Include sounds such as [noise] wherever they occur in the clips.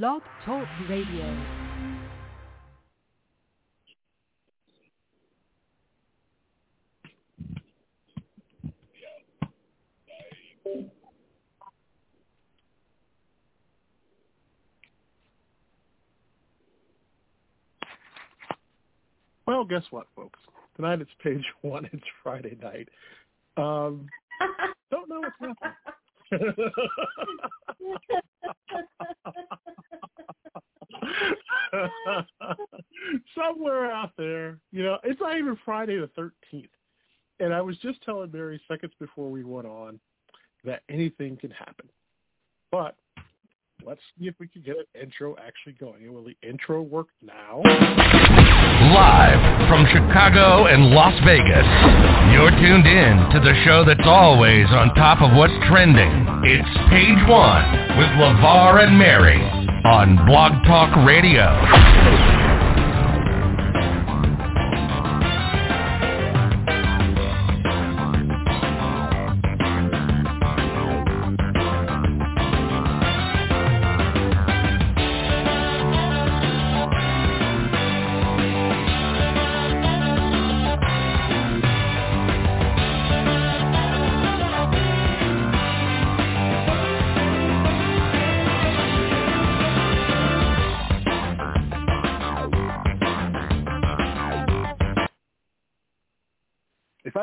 Blog Talk Radio. Well, guess what, folks? Tonight it's page [laughs] one. It's Friday night. Um, don't know what's happening. [laughs] [laughs] Somewhere out there, you know, it's not even Friday the 13th. And I was just telling Mary seconds before we went on that anything can happen. But let's see if we can get an intro actually going. Will the intro work now? Live from Chicago and Las Vegas, you're tuned in to the show that's always on top of what's trending. It's Page One with LeVar and Mary on Blog Talk Radio.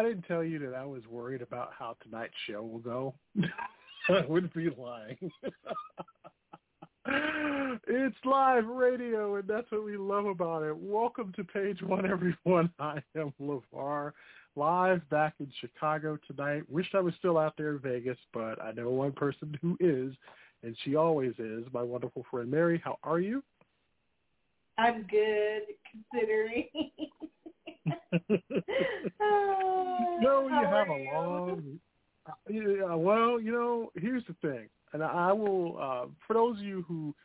Didn't tell you that I was worried about how tonight's show will go, [laughs] I wouldn't be lying. [laughs] it's live radio, and that's what we love about it. Welcome to Page One, everyone. [laughs] I am LeVar, live back in Chicago tonight. Wish I was still out there in Vegas, but I know one person who is, and she always is, my wonderful friend Mary. How are you? I'm good, considering. [laughs] no, you How have a you? long. Uh, yeah, well, you know, here's the thing, and I will. Uh, for those of you who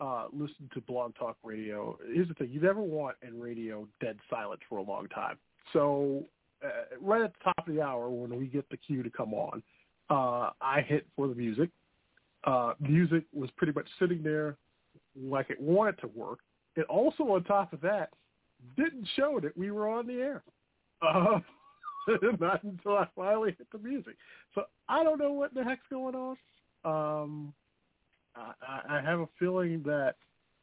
uh, listen to Blog Talk Radio, here's the thing: you never want in radio dead silence for a long time. So, uh, right at the top of the hour, when we get the cue to come on, uh, I hit for the music. Uh, music was pretty much sitting there like it wanted to work. And also on top of that, didn't show that we were on the air. Uh, [laughs] not until I finally hit the music. So I don't know what the heck's going on. Um, I, I have a feeling that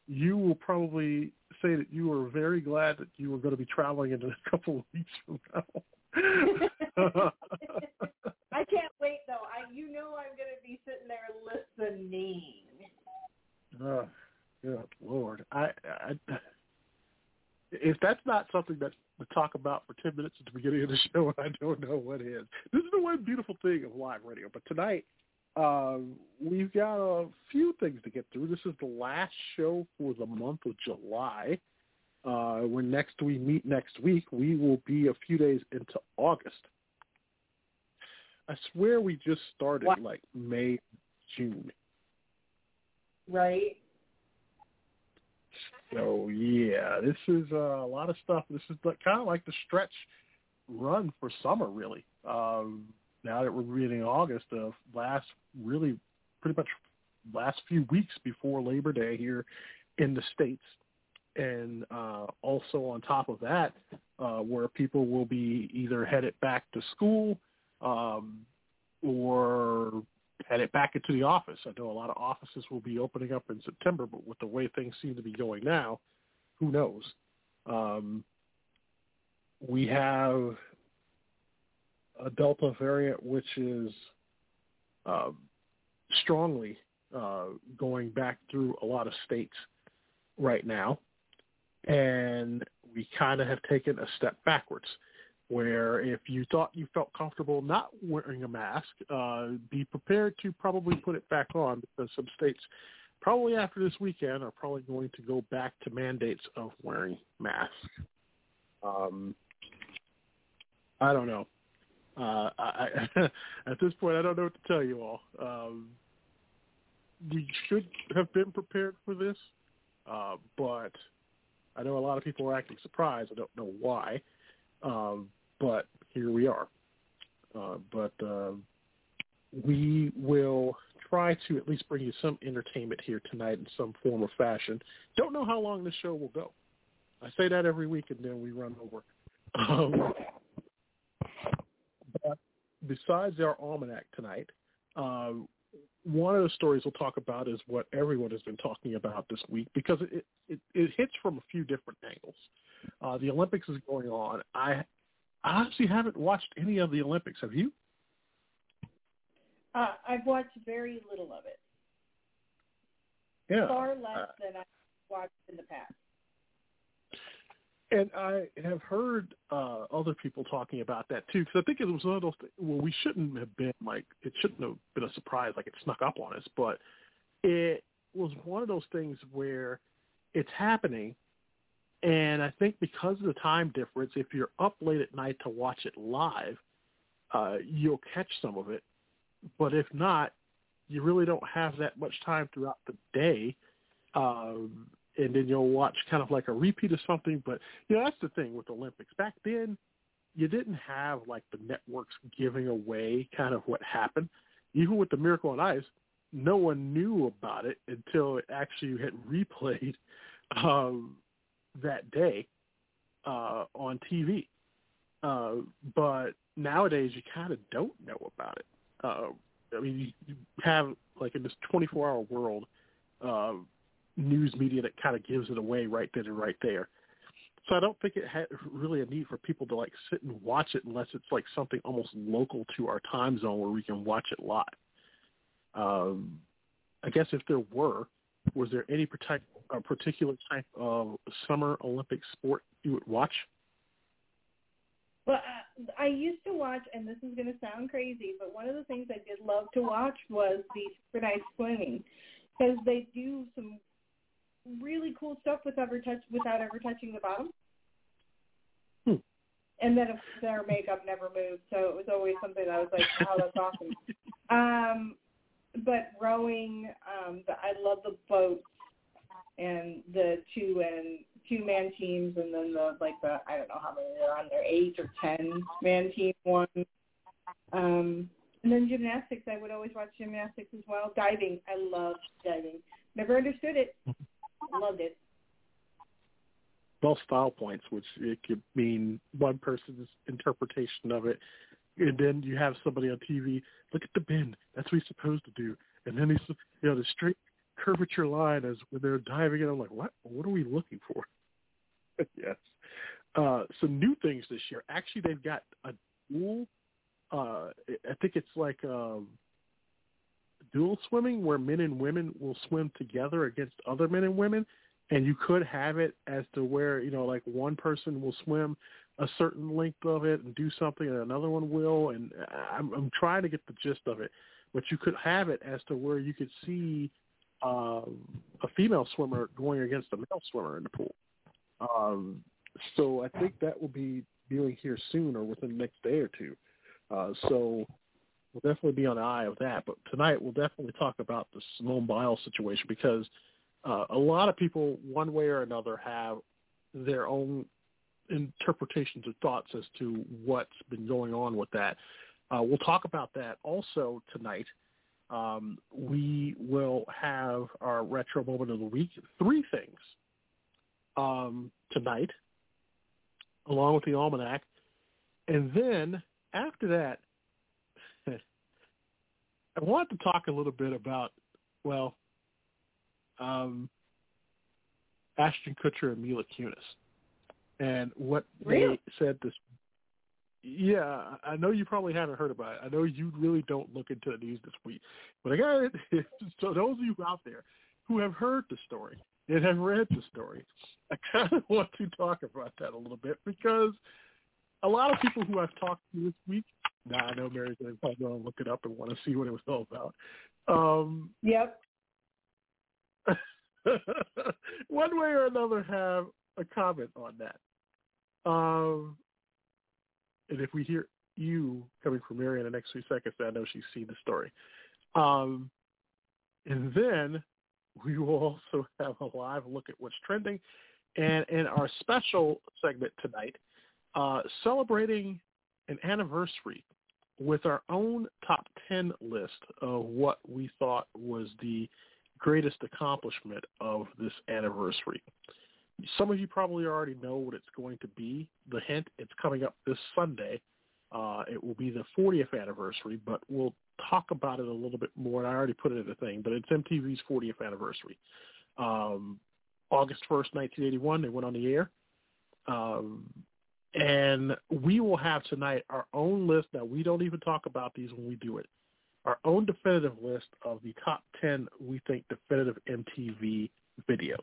you will probably say that you are very glad that you are going to be traveling in a [laughs] couple of weeks from now. [laughs] I can't wait though. I you know I'm gonna be sitting there listening. Oh, good lord! I, I if that's not something that to talk about for ten minutes at the beginning of the [laughs] show, I don't know what is. This is the one beautiful thing of live radio. But tonight, um, we've got a few things to get through. This is the last show for the month of July. Uh, when next we meet next week, we will be a few days into August. I swear we just started like May, June. Right? So yeah, this is uh, a lot of stuff. This is kind of like the stretch run for summer, really. Um, now that we're reading August, the last really pretty much last few weeks before Labor Day here in the states, and uh, also on top of that, uh, where people will be either headed back to school um, or headed back into the office. I know a lot of offices will be opening up in September, but with the way things seem to be going now, who knows? Um, we have a Delta variant, which is uh, strongly uh, going back through a lot of states right now, and we kind of have taken a step backwards where if you thought you felt comfortable not wearing a mask, uh, be prepared to probably put it back on because some states probably after this weekend are probably going to go back to mandates of wearing masks. Um, I don't know. Uh, I, [laughs] at this point, I don't know what to tell you all. Um, we should have been prepared for this, uh, but I know a lot of people are acting surprised. I don't know why. Um, but here we are. Uh, but uh, we will try to at least bring you some entertainment here tonight in some form or fashion. Don't know how long this show will go. I say that every week, and then we run over. Um, but besides our almanac tonight, uh, one of the stories we'll talk about is what everyone has been talking about this week because it it, it hits from a few different angles. Uh, the Olympics is going on. I honestly haven't watched any of the Olympics. Have you? Uh, I've watched very little of it. Yeah. Far less Uh, than I've watched in the past. And I have heard uh, other people talking about that too, because I think it was one of those. Th- well, we shouldn't have been like it shouldn't have been a surprise, like it snuck up on us, but it was one of those things where it's happening, and I think because of the time difference, if you're up late at night to watch it live, uh, you'll catch some of it. But if not, you really don't have that much time throughout the day. Um, and then you'll watch kind of like a repeat of something. But you know, that's the thing with Olympics. Back then, you didn't have like the networks giving away kind of what happened. Even with the Miracle on Ice, no one knew about it until it actually had [laughs] replayed um, that day uh, on TV. Uh, but nowadays, you kind of don't know about it. Uh, I mean, you, you have like in this 24-hour world, uh, news media that kind of gives it away right then and right there. So I don't think it had really a need for people to like sit and watch it unless it's like something almost local to our time zone where we can watch it live. Um, I guess if there were, was there any protect, particular type of summer Olympic sport you would watch? Well, uh, I used to watch, and this is going to sound crazy, but one of the things I did love to watch was the synchronized swimming because they do some really cool stuff with ever touch without ever touching the bottom. Hmm. And then their makeup never moved, so it was always something that I was like, "Wow, that's awesome." [laughs] Um, but rowing, um, the, I love the boats and the two and two man teams, and then the like the I don't know how many they're on there, eight or ten man team one. Um, and then gymnastics, I would always watch gymnastics as well. Diving, I love diving. Never understood it. Loved it. Well, style points, which it could mean one person's interpretation of it, and then you have somebody on TV. Look at the bend. That's what he's supposed to do. And then he's, you know, the straight curvature line as when they're diving in. I'm like, what? What are we looking for? [laughs] yes. Uh, some new things this year. Actually, they've got a dual. Uh, I think it's like um, dual swimming, where men and women will swim together against other men and women, and you could have it as to where you know, like one person will swim a certain length of it and do something, and another one will. And I'm, I'm trying to get the gist of it, but you could have it as to where you could see um, a female swimmer going against a male swimmer in the pool. Um, so I think that will be viewing here soon or within the next day or two. Uh, so we'll definitely be on the eye of that. But tonight we'll definitely talk about the Simone Biles situation because uh, a lot of people, one way or another, have their own interpretations or thoughts as to what's been going on with that. Uh, we'll talk about that also tonight. Um, we will have our retro moment of the week. Three things um, tonight, along with the almanac, and then after that, [laughs] I want to talk a little bit about well, um, Ashton Kutcher and Mila Kunis, and what Really? they said this. Yeah, I know you probably haven't heard about it. I know you really don't look into the news this week, but I got it. [laughs] So those of you out there who have heard the story and have read the story, I kind of [laughs] want to talk about that a little bit because a lot of people who I've talked to this week, now I know Mary's going to probably go and look it up and want to see what it was all about. Um, Yep. [laughs] one way or another have a comment on that. Um, and if we hear you coming from Mary in the next few seconds, I know she's seen the story. Um, and then we will also [laughs] have a live look at what's trending. And in our special segment tonight, uh, celebrating an anniversary with our own top 10 list of what we thought was the greatest accomplishment of this anniversary. Some of you probably already know what it's going to be. The hint, it's coming up this Sunday. Uh, it will be the 40th anniversary, but we'll talk about it a little bit more. And I already put it in the thing, but it's MTV's 40th anniversary. Um, August 1st, 1981, they went on the air. Um, and we will have tonight our own list. Now, we don't even talk about these when we do it. Our own definitive list of the top 10 we think definitive MTV videos.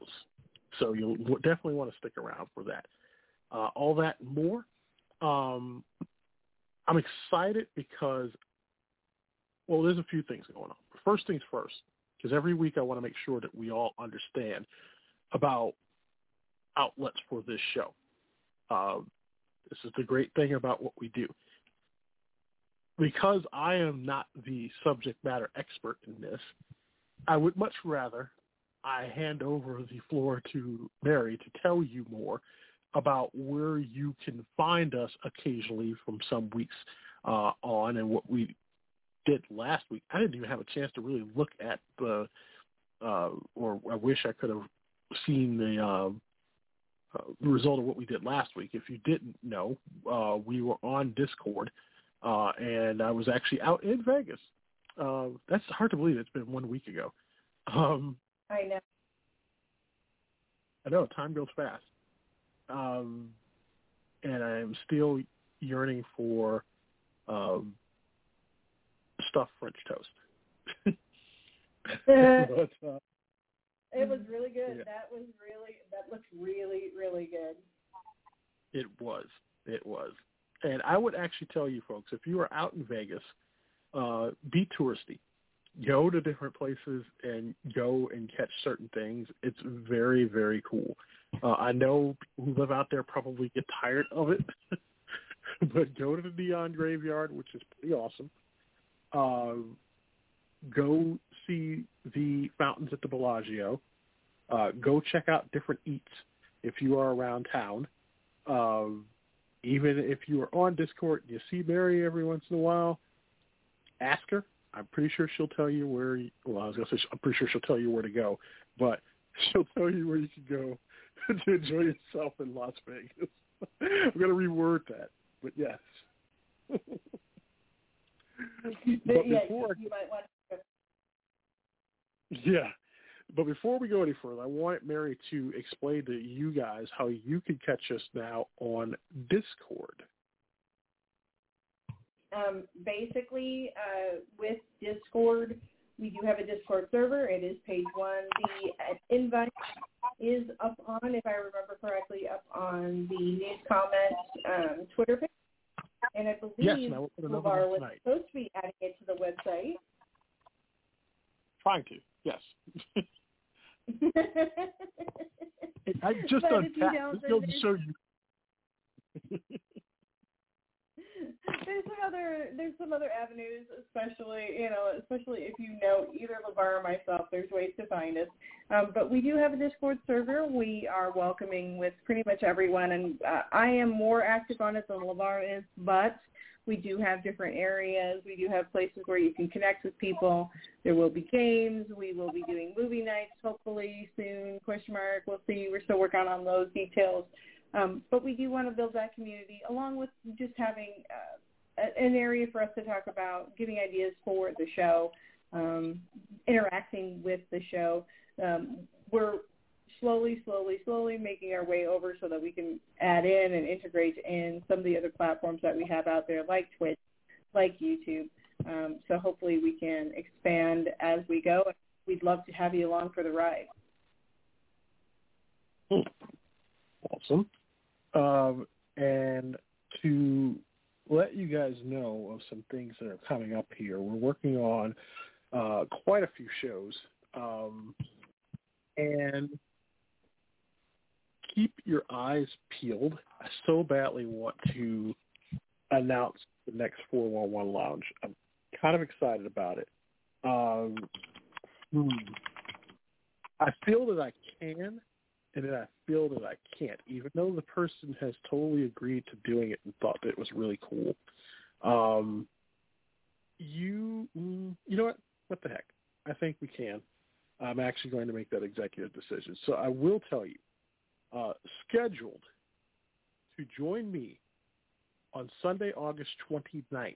So you'll definitely want to stick around for that. Uh, all that more. Um, I'm excited because, well, there's a few things going on. First things first, because every week I want to make sure that we all understand about outlets for this show. Uh, this is the great thing about what we do. Because I am not the subject matter expert in this, I would much rather I hand over the floor to Mary to tell you more about where you can find us occasionally from some weeks uh, on and what we did last week. I didn't even have a chance to really look at the, uh, or I wish I could have seen the um, uh, result of what we did last week. If you didn't know, uh, we were on Discord, uh, and I was actually out in Vegas. Uh, that's hard to believe. It's been one week ago. Um, I know. I know. Time goes fast. Um, and I am still yearning for um, stuffed French toast. [laughs] [laughs] but, uh, it was really good. Yeah. That was really that looked really really good. It was. It was. And I would actually tell you folks, if you are out in Vegas, uh, be touristy. Go to different places and go and catch certain things. It's very, very cool. Uh, I know who live out there probably get tired of it, [laughs] but go to the Neon Graveyard, which is pretty awesome. Uh, go see the fountains at the Bellagio. Uh, go check out different eats if you are around town. Um, even if you are on Discord and you see Mary every once in a while, ask her. I'm pretty sure she'll tell you where. You, well, I was gonna say I'm pretty sure she'll tell you where to go, but [laughs] she'll tell you where you can go [laughs] to enjoy yourself in Las Vegas. [laughs] I'm gonna reword that, but yes. but, but yeah, before, you might want yeah. But before we go any further, I want Mary to explain to you guys how you can catch us now on Discord. Um, basically, uh, with Discord, we do have a Discord server. It is page one. The invite is up on, if I remember correctly, up on the news comment um, Twitter page. And I believe yes, I LeVar was supposed to be adding it to the website. Trying to, yes. [laughs] I just unpacked. This goes to show you. [laughs] there's some other there's some other avenues, especially you know, especially if you know either LeVar or myself. There's ways to find us, um, but we do have a Discord server. We are welcoming with pretty much everyone, and uh, I am more active on it than LeVar is, but we do have different areas. We do have places where you can connect with people. There will be games. We will be doing movie nights hopefully soon. Question mark. We'll see. We're still working on those details. Um, but we do want to build that community along with just having uh, an area for us to talk about, giving ideas for the show, um, interacting with the show. Um, we're slowly, slowly, slowly making our way over so that we can add in and integrate in some of the other platforms that we have out there like Twitch, like YouTube. Um, so hopefully we can expand as we go. We'd love to have you along for the ride. Awesome. Um, and to let you guys know of some things that are coming up here, we're working on uh, quite a few shows. Um, and keep your eyes peeled. I so badly want to announce the next 411 Lounge. I'm kind of excited about it. Um, hmm. I feel that I can, and then I feel that I can't, even though the person has totally agreed to doing it and thought that it was really cool. Um, you mm, you know what? What the heck? I think we can. I'm actually going to make that executive decision. So I will tell you, uh, scheduled to join me on Sunday, August 29th,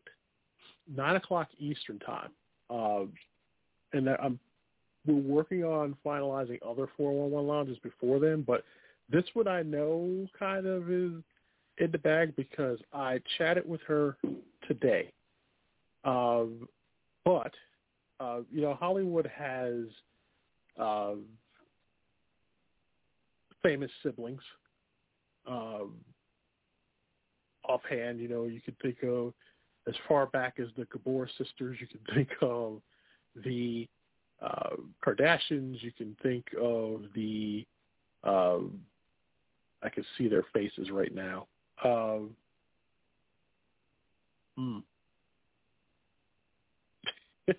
9 o'clock Eastern Time. Uh, and I'm, we're working on finalizing other 411 lounges before then, but this one I know kind of is in the bag because I chatted with her today. Um, but, uh, you know, Hollywood has uh, famous siblings. Um, offhand, you know, you could think of as far back as the Gabor sisters. You could [laughs] think of the uh, Kardashians. You can think of the. Um, I can see their faces right now. Um, hmm. [laughs]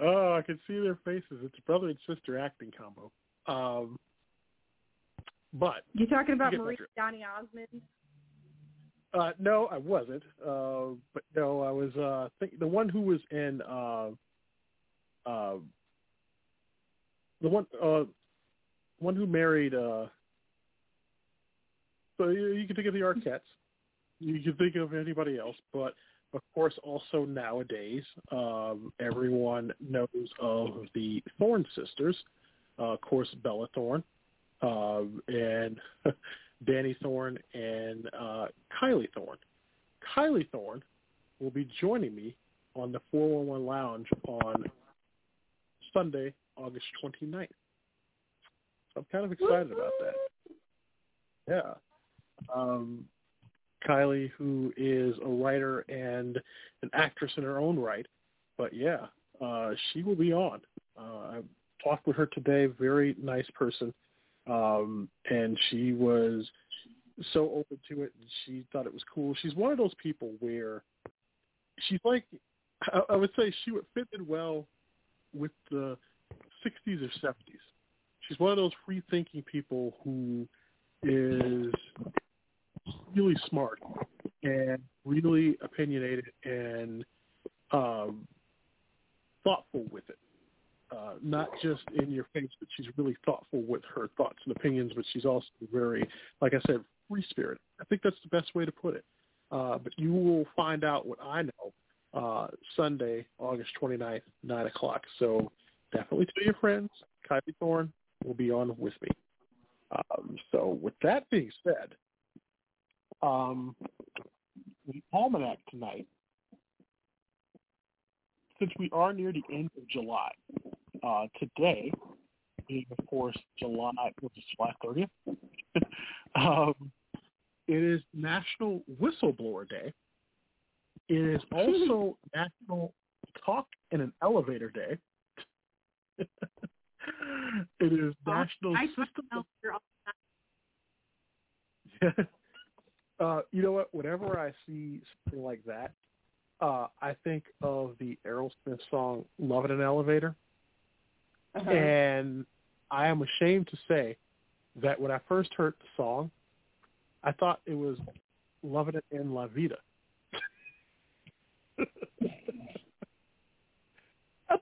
oh, I can see their faces. It's a brother and sister acting combo. Um, but you talking about Marie Donny Osmond? Uh, no, I wasn't. Uh, but no, I was uh, think the one who was in uh, the one uh, one who married. Uh, so you, you can think of the Arquettes. You can think of anybody else, but of course, also nowadays, um, everyone knows of the Thorne sisters. Uh, of course, Bella Thorne um, and [laughs] Dani Thorne and uh, Kylie Thorne. Kylie Thorne will be joining me on the 411 Lounge on Sunday, August 29th. So I'm kind of excited about that. Yeah. Um, Kylie, who is a writer and an actress in her own right, but yeah, uh, she will be on. Uh, I talked with her today. Very nice person um, and she was so open to it, and she thought it was cool. She's one of those people where she's like, I, I would say she would fit in well with the 60s or 70s. She's one of those free-thinking people who is really smart and really opinionated and um, thoughtful with it uh, not just in your face, but she's really thoughtful with her thoughts and opinions, but she's also very, like I said, free spirit. I think that's the best way to put it. Uh, but you will find out what I know uh, Sunday, August 29th, 9 o'clock. So definitely tell your friends. Kylie Thorne will be on with me. Um, so with that being said, um, the almanac tonight, since we are near the end of July, uh, today, being of course July, which is July 30th, [laughs] um, it is National Whistleblower Day. It is [laughs] also National Talk in an Elevator Day. [laughs] it is National I System. [laughs] uh, you know what? Whenever I see something like that, uh, I think of the Aerosmith song "Love in an Elevator." Uh-huh. And I am ashamed to say that when I first heard the song, I thought it was Loving It in La Vida. That's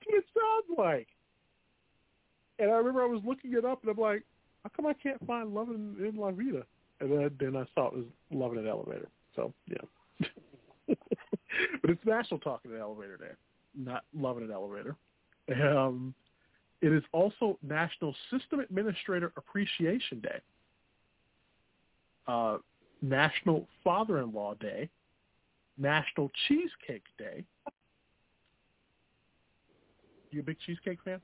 what it sounds like. And I remember I was looking it up, and I'm like, how come I can't find Loving in La Vida? And then, then I saw it was Loving an Elevator. So, yeah. [laughs] but it's National Talking an Elevator Day, not Loving an Elevator. Um, it is also National System Administrator Appreciation Day, uh, National Father-in-Law Day, National Cheesecake Day. You a big cheesecake fan?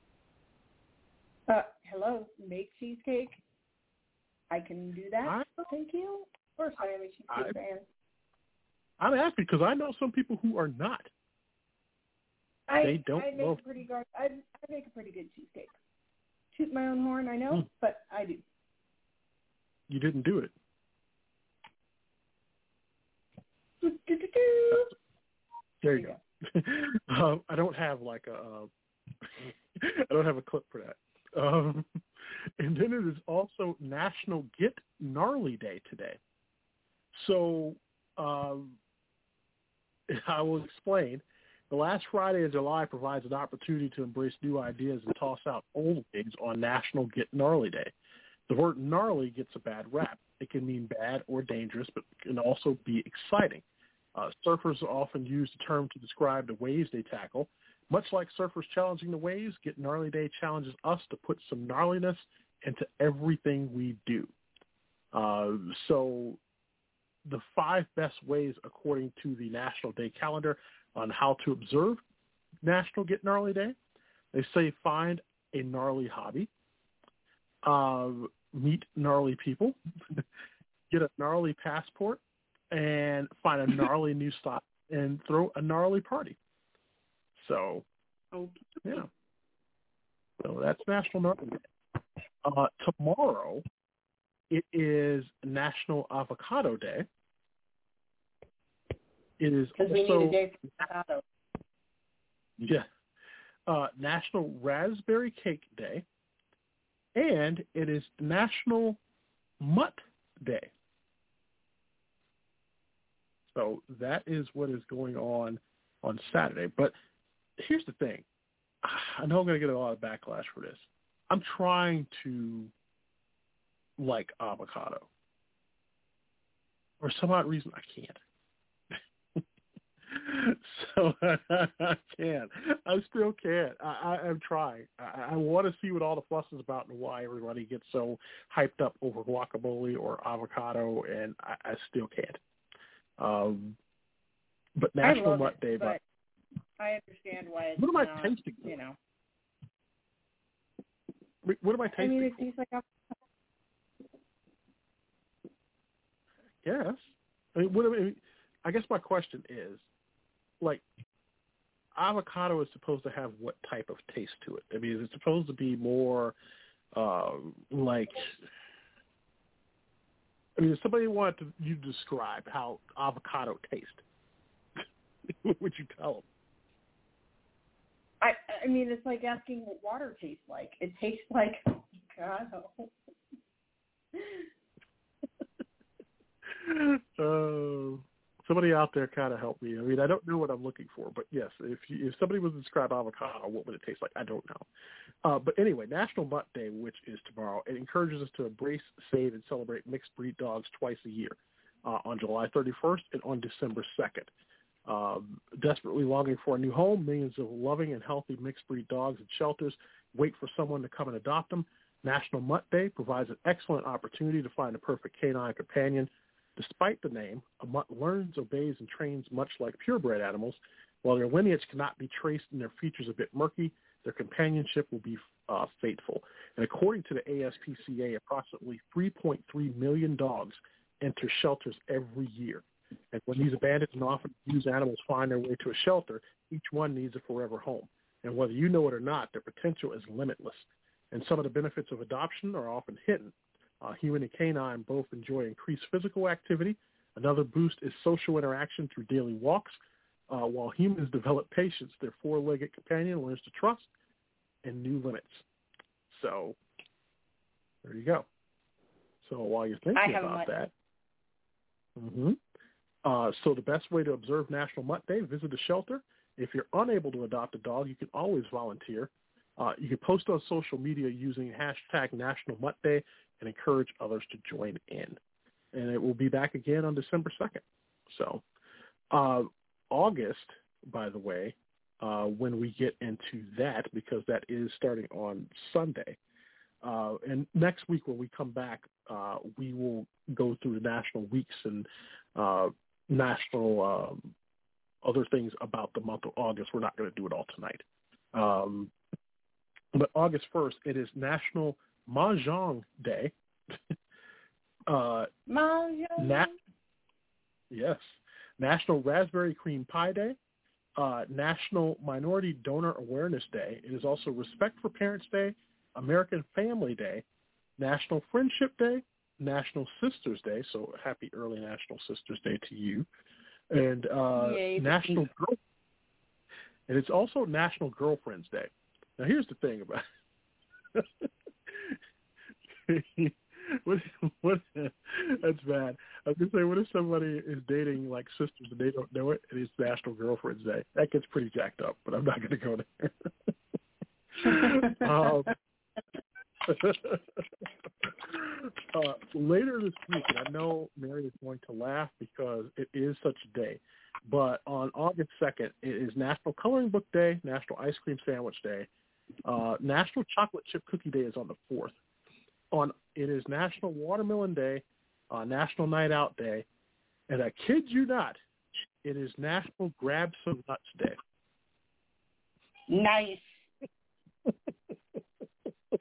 Uh, hello, make cheesecake. I can do that. Thank you. Of course, I am a cheesecake I, fan. I'm asking because I know some people who are not. I, they don't I make a pretty good. I, I make a pretty good cheesecake. Toot my own horn, I know, mm. but I do. You didn't do it. There you go. [laughs] um, I don't have like a. [laughs] I don't have a clip for that. Um, [laughs] and then it is also National Get Gnarly Day today. So um, [laughs] I will explain The last Friday in July provides an opportunity to embrace new ideas and toss out old ways on National Get Gnarly Day. The word gnarly gets a bad rap. It can mean bad or dangerous, but can also be exciting. Uh, surfers often use the term to describe the waves they tackle. Much like surfers challenging the waves, Get Gnarly Day challenges us to put some gnarliness into everything we do. Uh, so the five best ways, according to the National Day calendar, on how to observe National Get Gnarly Day. They say find a gnarly hobby, uh, meet gnarly people, [laughs] get a gnarly passport, and find a [laughs] gnarly new style and throw a gnarly party. So, yeah. So that's National Gnarly Day. Uh, tomorrow, it is National Avocado Day. It is Because we need also a day for avocado. yeah, uh, National Raspberry Cake Day, and it is National Mutt Day. So that is what is going on on Saturday. But here's the thing. I know I'm going to get a lot of backlash for this. I'm trying to like avocado. For some odd reason, I can't. [laughs] so [laughs] I can't. I still can't. I, I, I'm trying. I, I want to see what all the fuss is about and why everybody gets so hyped up over guacamole or avocado, and I, I still can't. Um, but National it, Day. but I understand why it's What am I not, tasting? you know. What am I tasting? I mean, it tastes like avocado. Yes. I mean, what I mean, I guess my question is, like, avocado is supposed to have what type of taste to it? I mean, is it supposed to be more uh, like? I mean, if somebody wanted to, you to describe how avocado tastes, [laughs] what would you tell them? I I mean, it's like asking what water tastes like. It tastes [laughs] like avocado. uh, [laughs] somebody out there kind of help me. I mean, I don't know what I'm looking for, but yes, if you, if somebody was to describe avocado, what would it taste like? I don't know. Uh, but anyway, National Mutt Day, which is tomorrow, it encourages us to embrace, save, and celebrate mixed breed dogs twice a year, uh, on July 31st and on December 2nd. Um, desperately longing for a new home, millions of loving and healthy mixed breed dogs and shelters wait for someone to come and adopt them. National Mutt Day provides an excellent opportunity to find a perfect canine companion. Despite the name, a mutt learns, obeys, and trains much like purebred animals. While their lineage cannot be traced and their features a bit murky, their companionship will be uh, fateful. And according to the ASPCA, approximately 3.3 million dogs enter shelters every year. And when these abandoned and often abused animals find their way to a shelter, each one needs a forever home. And whether you know it or not, their potential is limitless. And some of the benefits of adoption are often hidden. Uh, human and canine both enjoy increased physical activity. Another boost is social interaction through daily walks. Uh, while humans develop patience, their four-legged companion learns to trust and new limits. So there you go. So while you're thinking about that, hmm uh, so the best way to observe National Mutt Day, visit a shelter. If you're unable to adopt a dog, you can always volunteer. Uh, you can post on social media using hashtag National Mutt Day and encourage others to join in. And it will be back again on December 2nd. So uh, August, by the way, uh, when we get into that, because that is starting on Sunday. Uh, and next week when we come back, uh, we will go through the national weeks and uh, national um, other things about the month of August. We're not going to do it all tonight. Um, but August 1st, it is National Mahjong Day. [laughs] uh, Mahjong. Na- yes. National Raspberry Cream Pie Day. Uh, National Minority Donor Awareness Day. It is also Respect for Parents Day, American Family Day, National Friendship Day, National Sisters Day. So happy early National Sisters Day to you. And uh, Yay, National Girl. And it's also National Girlfriends Day. Now here's the thing about [laughs] what, what, that's bad. I was gonna say, what if somebody is dating like sisters and they don't know it, and it's National Girlfriend's Day? That gets pretty jacked up, but I'm not gonna go there. [laughs] um, [laughs] uh, later this week, and I know Mary is going to laugh because it is such a day, but on August 2nd, it is National Coloring Book Day, National Ice Cream Sandwich Day, uh, National Chocolate Chip Cookie Day is on the 4th. On It is National Watermelon Day, uh, National Night Out Day, and I kid you not, it is National Grab Some Nuts Day. Nice.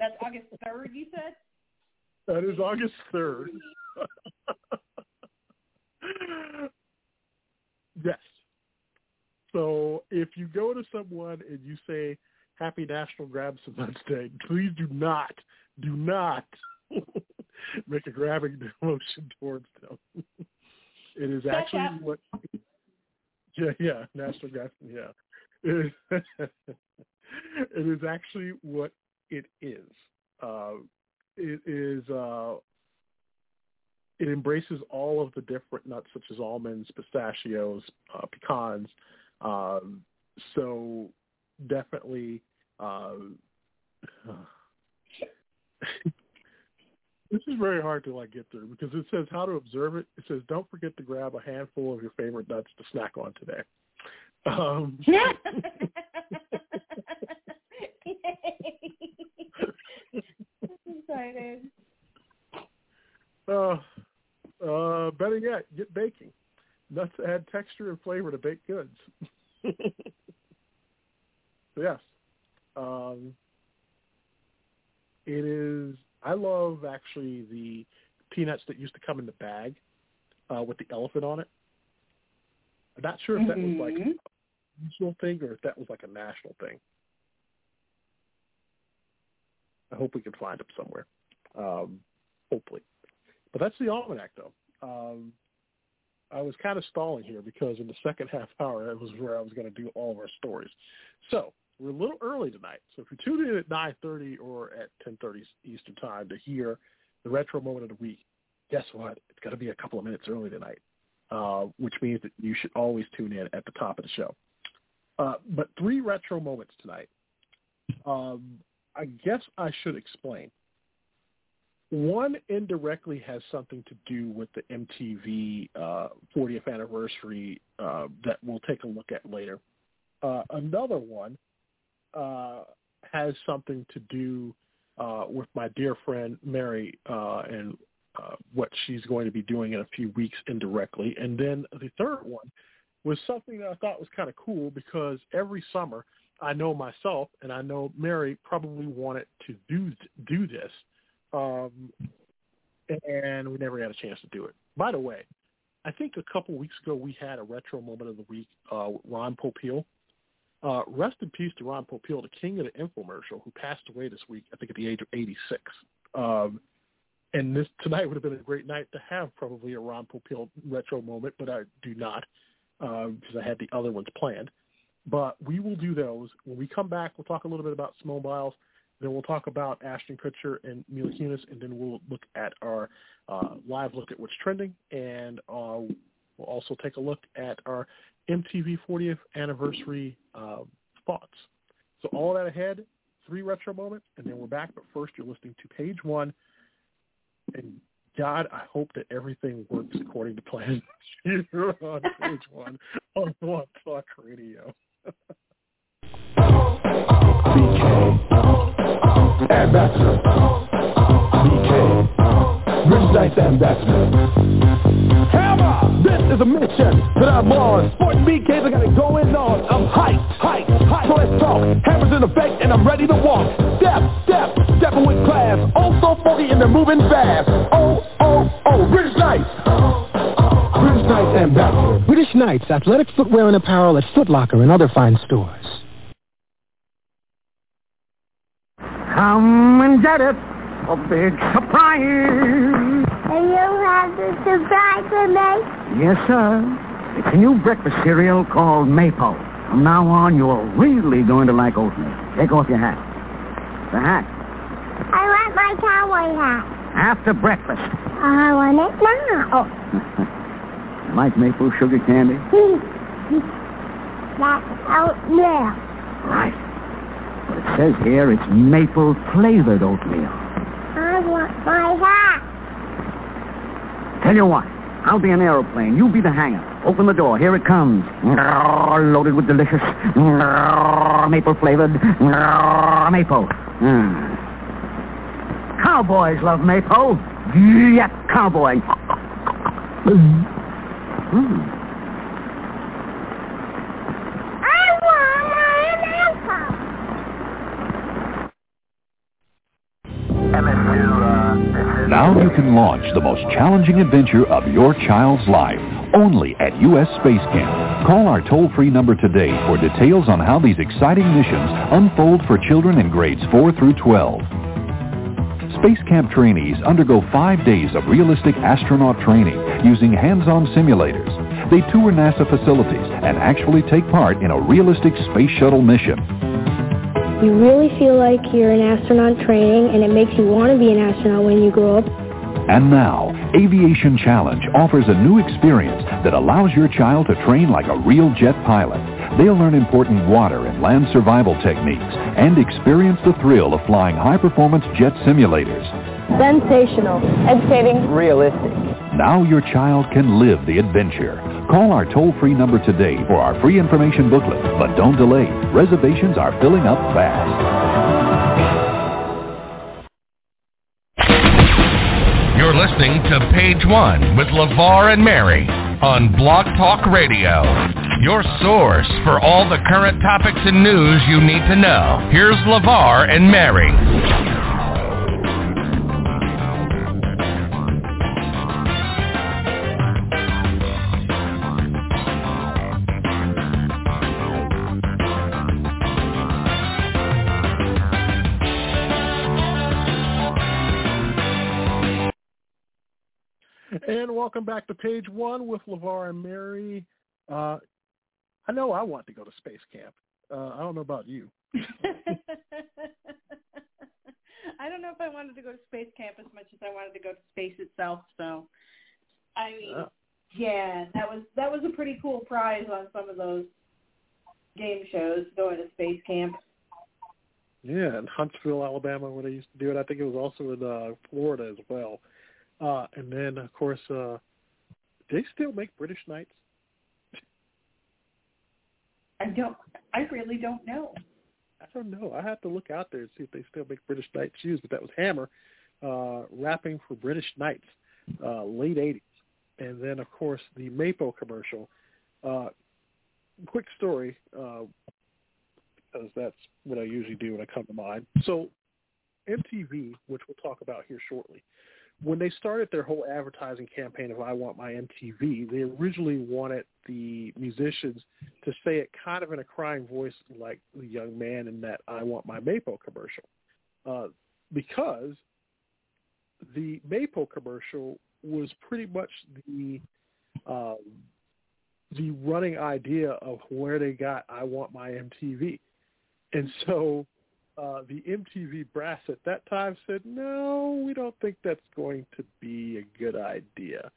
That's August 3rd, you said? That is August 3rd. yes. So if you go to someone and you say, Happy National Grab Some Day, please do not, do not [laughs] make a grabbing [laughs] motion towards them. it is actually what, yeah, yeah, National Grab, yeah. It is, [laughs] it is actually what it is. Uh, it is uh, it embraces all of the different nuts such as almonds, pistachios, uh, pecans. Um, so definitely, uh, [sighs] this is very hard to like get through because it says how to observe it. It says don't forget to grab a handful of your favorite nuts to snack on today. Um, [laughs] [laughs] [laughs] excited. Uh, uh, better yet, get baking. Nuts add texture and flavor to baked goods. [laughs] yes. Um, it is, I love actually the peanuts that used to come in the bag uh, with the elephant on it. I'm not sure if that was like Mhm. a regional thing or if that was like a national thing. I hope we can find them somewhere. Um, hopefully. But that's the almanac, though. Um, I was kind of stalling here because in the second half hour, that was where I was going to do all of our stories. So we're a little early tonight. So if you tune in at 9.30 or at 10.30 Eastern Time to hear the retro moment of the week, guess what? It's going to be a couple of minutes early tonight, uh, which means that you should always tune in at the top of the show. Uh, but three retro moments tonight. Um, I guess I should explain. One indirectly has something to do with the MTV uh, 40th anniversary uh, that we'll take a look at later. Uh, another one uh, has something to do uh, with my dear friend Mary uh, and what she's going to be doing in a few weeks indirectly. And then the third one was something that I thought was kind of cool because every summer I know myself and I know Mary probably wanted to do do this, um, and we never had a chance to do it. By the way, I think a couple weeks ago we had a retro moment of the week. Uh, Ron Popeil. Uh, rest in peace to Ron Popeil, the king of the infomercial, who passed away this week. I think at the age of 86. Um, and this tonight would have been a great night to have probably a Ron Popeil retro moment, but I do not because I had the other ones planned. But we will do those when we come back. We'll talk a little bit about Simone Biles. Then we'll talk about Ashton Kutcher and Mila Kunis, and then we'll look at our uh, live look at what's trending, and uh, we'll also take a look at our MTV 40th anniversary uh, thoughts. So all that ahead, three retro moments, and then we're back. But first, you're listening to page one, and God, I hope that everything works according to plan. [laughs] You're on page one on One Talk Radio. Ambassador. BK. British Knights Ambassador. Hammer! This is a mission that I'm on. Sporting BKs, I got it going on. I'm hyped, hyped, hyped. So let's talk. Hammers in effect and I'm ready to walk. Step, step, stepping with class. Oh, so funky and they're moving fast. Oh, oh, oh, British Knights. British Knights Ambassador. British Knights, athletic footwear and apparel at Foot Locker and other fine stores. Come and get it. A big surprise. And you have the surprise for me? Yes, sir. It's a new breakfast cereal called Maple. From now on, you're really going to like oatmeal. Take off your hat. The hat. I want my cowboy hat. After breakfast. I want it now. [laughs] Like maple sugar candy? That's oatmeal. Right. But it says here it's maple flavored oatmeal. I want my hat. Tell you what, I'll be an aeroplane. You be the hangar. Open the door. Here it comes. Loaded with delicious maple flavored maple. Mm. Cowboys love maple. Yep, cowboy. Mm. I want my. Now you can launch the most challenging adventure of your child's life only at U.S. Space Camp. Call our toll-free number today for details on how these exciting missions unfold for children in grades 4 through 12. Space Camp trainees undergo five days of realistic astronaut training using hands-on simulators. They tour NASA facilities and actually take part in a realistic space shuttle mission. You really feel like you're in astronaut training and it makes you want to be an astronaut when you grow up. And now, Aviation Challenge offers a new experience that allows your child to train like a real jet pilot. They'll learn important water and land survival techniques and experience the thrill of flying high-performance jet simulators. Sensational. Educating. Realistic. Now your child can live the adventure. Call our toll-free number today for our free information booklet. But don't delay. Reservations are filling up fast. Listening to Page One with LeVar and Mary on Blog Talk Radio. Your source for all the current topics and news you need to know. Here's LeVar and Mary. And welcome back to page one with LeVar and Mary. Uh, I know I want to go to space camp. Uh, I don't know about you. [laughs] I don't know if I wanted to go to space camp as much as I wanted to go to space itself. So, I mean, Yeah. yeah, that was that was a pretty cool prize on some of those game shows going to space camp. Yeah, in Huntsville, Alabama, when they used to do it. I think it was also in uh, Florida as well. Uh, and then, of course, uh, they still make British Knights. I don't. I really don't know. I don't know. I have to look out there and see if they still make British Knight shoes. But that was Hammer uh, rapping for British Knights, uh, late '80s, and then of course the Maypo commercial. Uh, quick story, uh, because that's what I usually do when I come to mind. So MTV, which we'll talk about here shortly, when they started their whole advertising campaign of I Want My MTV, they originally wanted the musicians to say it kind of in a crying voice like the young man in that I Want My Maypo commercial. Uh, because the Maypo commercial was pretty much the um, the running idea of where they got I Want My MTV. And so uh, the MTV brass at that time said, no, we don't think that's going to be a good idea.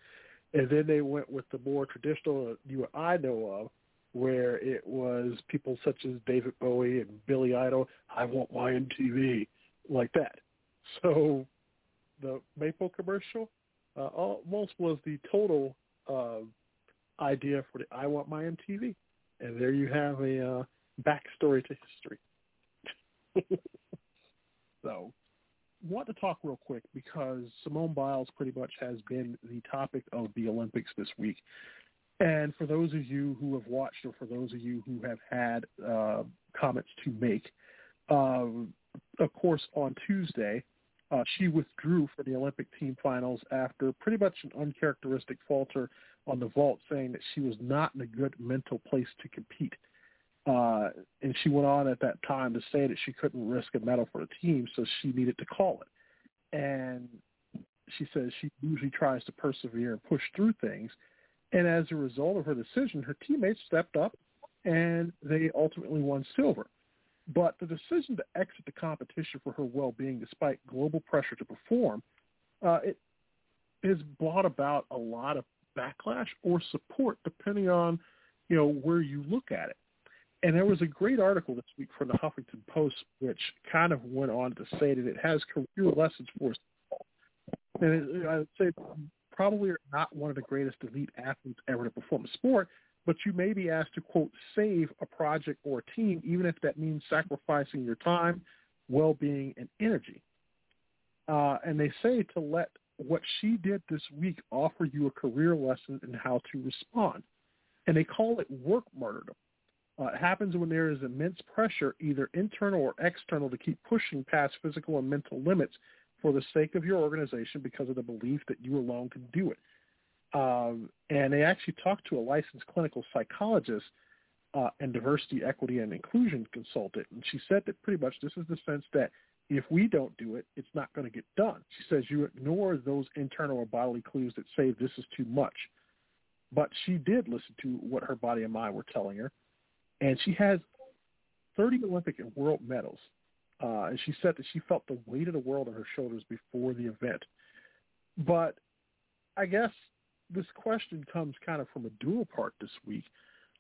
And then they went with the more traditional you and I know of, where it was people such as David Bowie and Billy Idol, I want my MTV, like that. So the Maypo commercial uh, almost was the total uh, idea for the I want my MTV. And there you have a uh, backstory to history. [laughs] so, want to talk real quick because Simone Biles pretty much has been the topic of the Olympics this week. And for those of you who have watched, or for those of you who have had uh, comments to make, um, of course, on Tuesday, uh, she withdrew for the Olympic team finals after pretty much an uncharacteristic falter on the vault, saying that she was not in a good mental place to compete. Uh, and she went on at that time to say that she couldn't risk a medal for the team, so she needed to call it. And she says she usually tries to persevere and push through things. And as a result of her decision, her teammates stepped up and they ultimately won silver. But the decision to exit the competition for her well-being despite global pressure to perform uh, it has brought about a lot of backlash or support, depending on you know where you look at it. And there was a great article this week from the Huffington Post, which kind of went on to say that it has career lessons for us. And it, I would say probably are not one of the greatest elite athletes ever to perform a sport, but you may be asked to, quote, save a project or a team, even if that means sacrificing your time, well-being, and energy. Uh, and they say to let what she did this week offer you a career lesson in how to respond. And they call it work martyrdom. Uh, it happens when there is immense pressure, either internal or external, to keep pushing past physical and mental limits for the sake of your organization because of the belief that you alone can do it. Um, and they actually talked to a licensed clinical psychologist uh, and diversity, equity, and inclusion consultant, and she said that pretty much this is the sense that if we don't do it, it's not going to get done. She says you ignore those internal or bodily clues that say this is too much. But she did listen to what her body and mind were telling her, and she has 30 Olympic and world medals. Uh, and she said that she felt the weight of the world on her shoulders before the event. But I guess this question comes kind of from a dual part this week.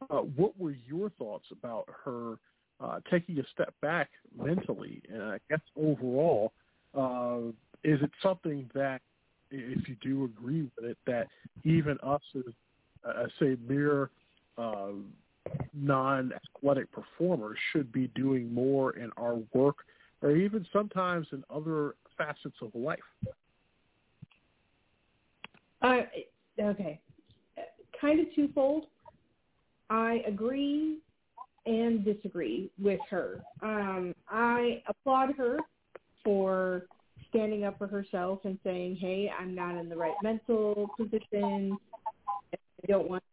Uh, what were your thoughts about her uh, taking a step back mentally? And I guess overall, uh, is it something that, if you do agree with it, that even us as, uh, say, mere uh, non-athletic performers should be doing more in our work or even sometimes in other facets of life? Uh, okay, kind of twofold. I agree and disagree with her. Um, I applaud her for standing up for herself and saying, "Hey, I'm not in the right mental position. I don't want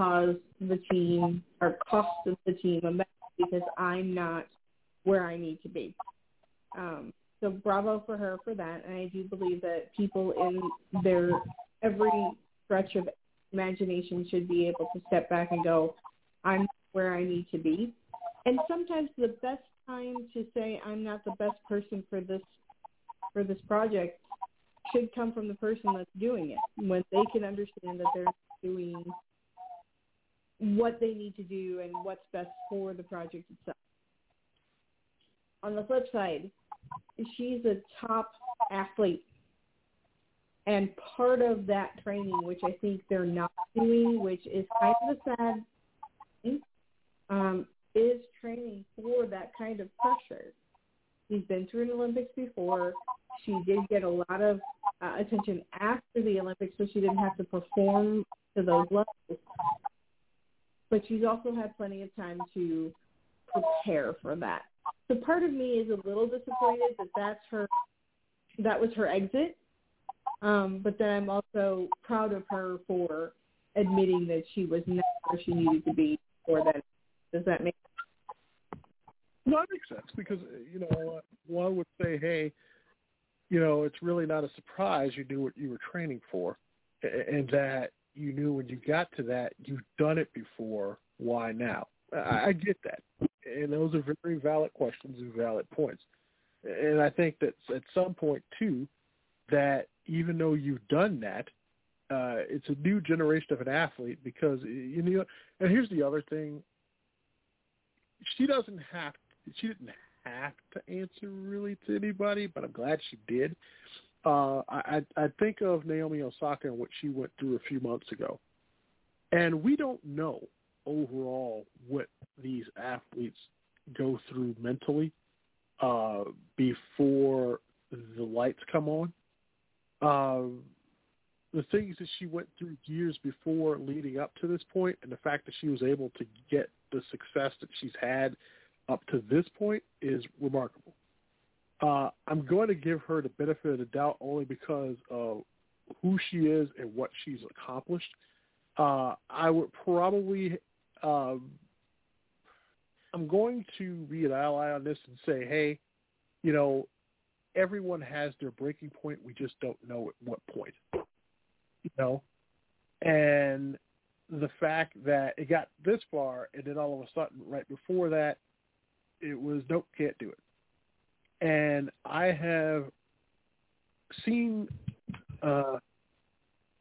cause the team or cost of the team a mess because I'm not where I need to be." Um, so bravo for her for that. And I do believe that people in their every stretch of imagination should be able to step back and go, I'm where I need to be. And sometimes the best time to say I'm not the best person for this for this project should come from the person that's doing it when they can understand that they're doing what they need to do and what's best for the project itself. On the flip side, she's a top athlete and part of that training, which I think they're not doing, which is kind of a sad thing, um, is training for that kind of pressure. She's been through an Olympics before. She did get a lot of uh, attention after the Olympics, so she didn't have to perform to those levels. But she's also had plenty of time to prepare for that. So part of me is a little disappointed that that's her, that was her exit um, but then I'm also proud of her for admitting that she was not where she needed to be for that. Does that make sense? No, that makes sense because, you know, one would say, hey, you know, it's really not a surprise you knew what you were training for and that you knew when you got to that, you've done it before. Why now? I, I get that. And those are very valid questions and valid points. And I think that at some point, too, that even though you've done that, uh, it's a new generation of an athlete because you know. And here's the other thing: she doesn't have, she didn't have to answer really to anybody, but I'm glad she did. Uh, I I think of Naomi Osaka and what she went through a few months ago, and we don't know overall what these athletes go through mentally uh, before the lights come on um, the things that she went through years before leading up to this point and the fact that she was able to get the success that she's had up to this point is remarkable. Uh, I'm going to give her the benefit of the doubt only because of who she is and what she's accomplished. Uh, I would probably, um, I'm going to be an ally on this and say, hey, you know, everyone has their breaking point. We just don't know at what point. You know? And the fact that it got this far and then all of a sudden right before that it was nope, can't do it. And I have seen uh,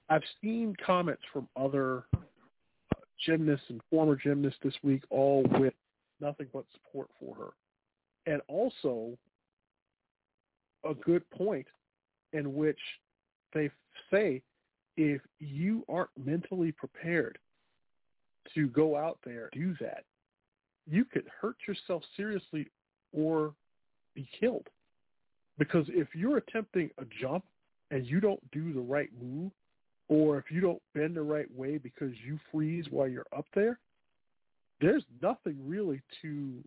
I've seen comments from other gymnasts and former gymnasts this week, all with nothing but support for her, and also a good point in which they say if you aren't mentally prepared to go out there do that, you could hurt yourself seriously or be killed. Because if you're attempting a jump and you don't do the right move, or if you don't bend the right way because you freeze while you're up there, there's nothing really to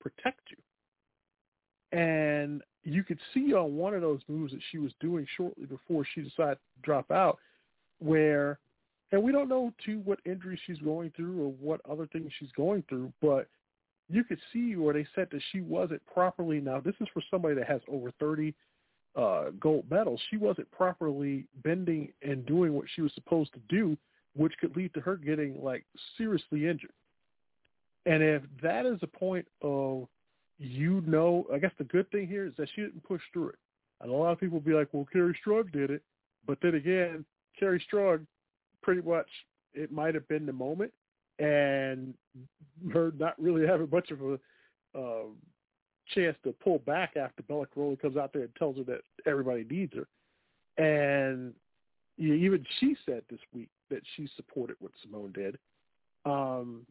protect you. And you could see on one of those moves that she was doing shortly before she decided to drop out, where, and we don't know to what injury she's going through or what other things she's going through, but you could see where they said that she wasn't properly. Now, this is for somebody that has over 30 uh, gold medals. She wasn't properly bending and doing what she was supposed to do, which could lead to her getting like seriously injured. And if that is a point of you know, I guess the good thing here is that she didn't push through it. And a lot of people be like, well, Kerri Strug did it. But then again, Kerri Strug, pretty much, it might have been the moment. And her not really having much of a uh, chance to pull back after Bela Karolyi comes out there and tells her that everybody needs her. And even she said this week that she supported what Simone did. Um,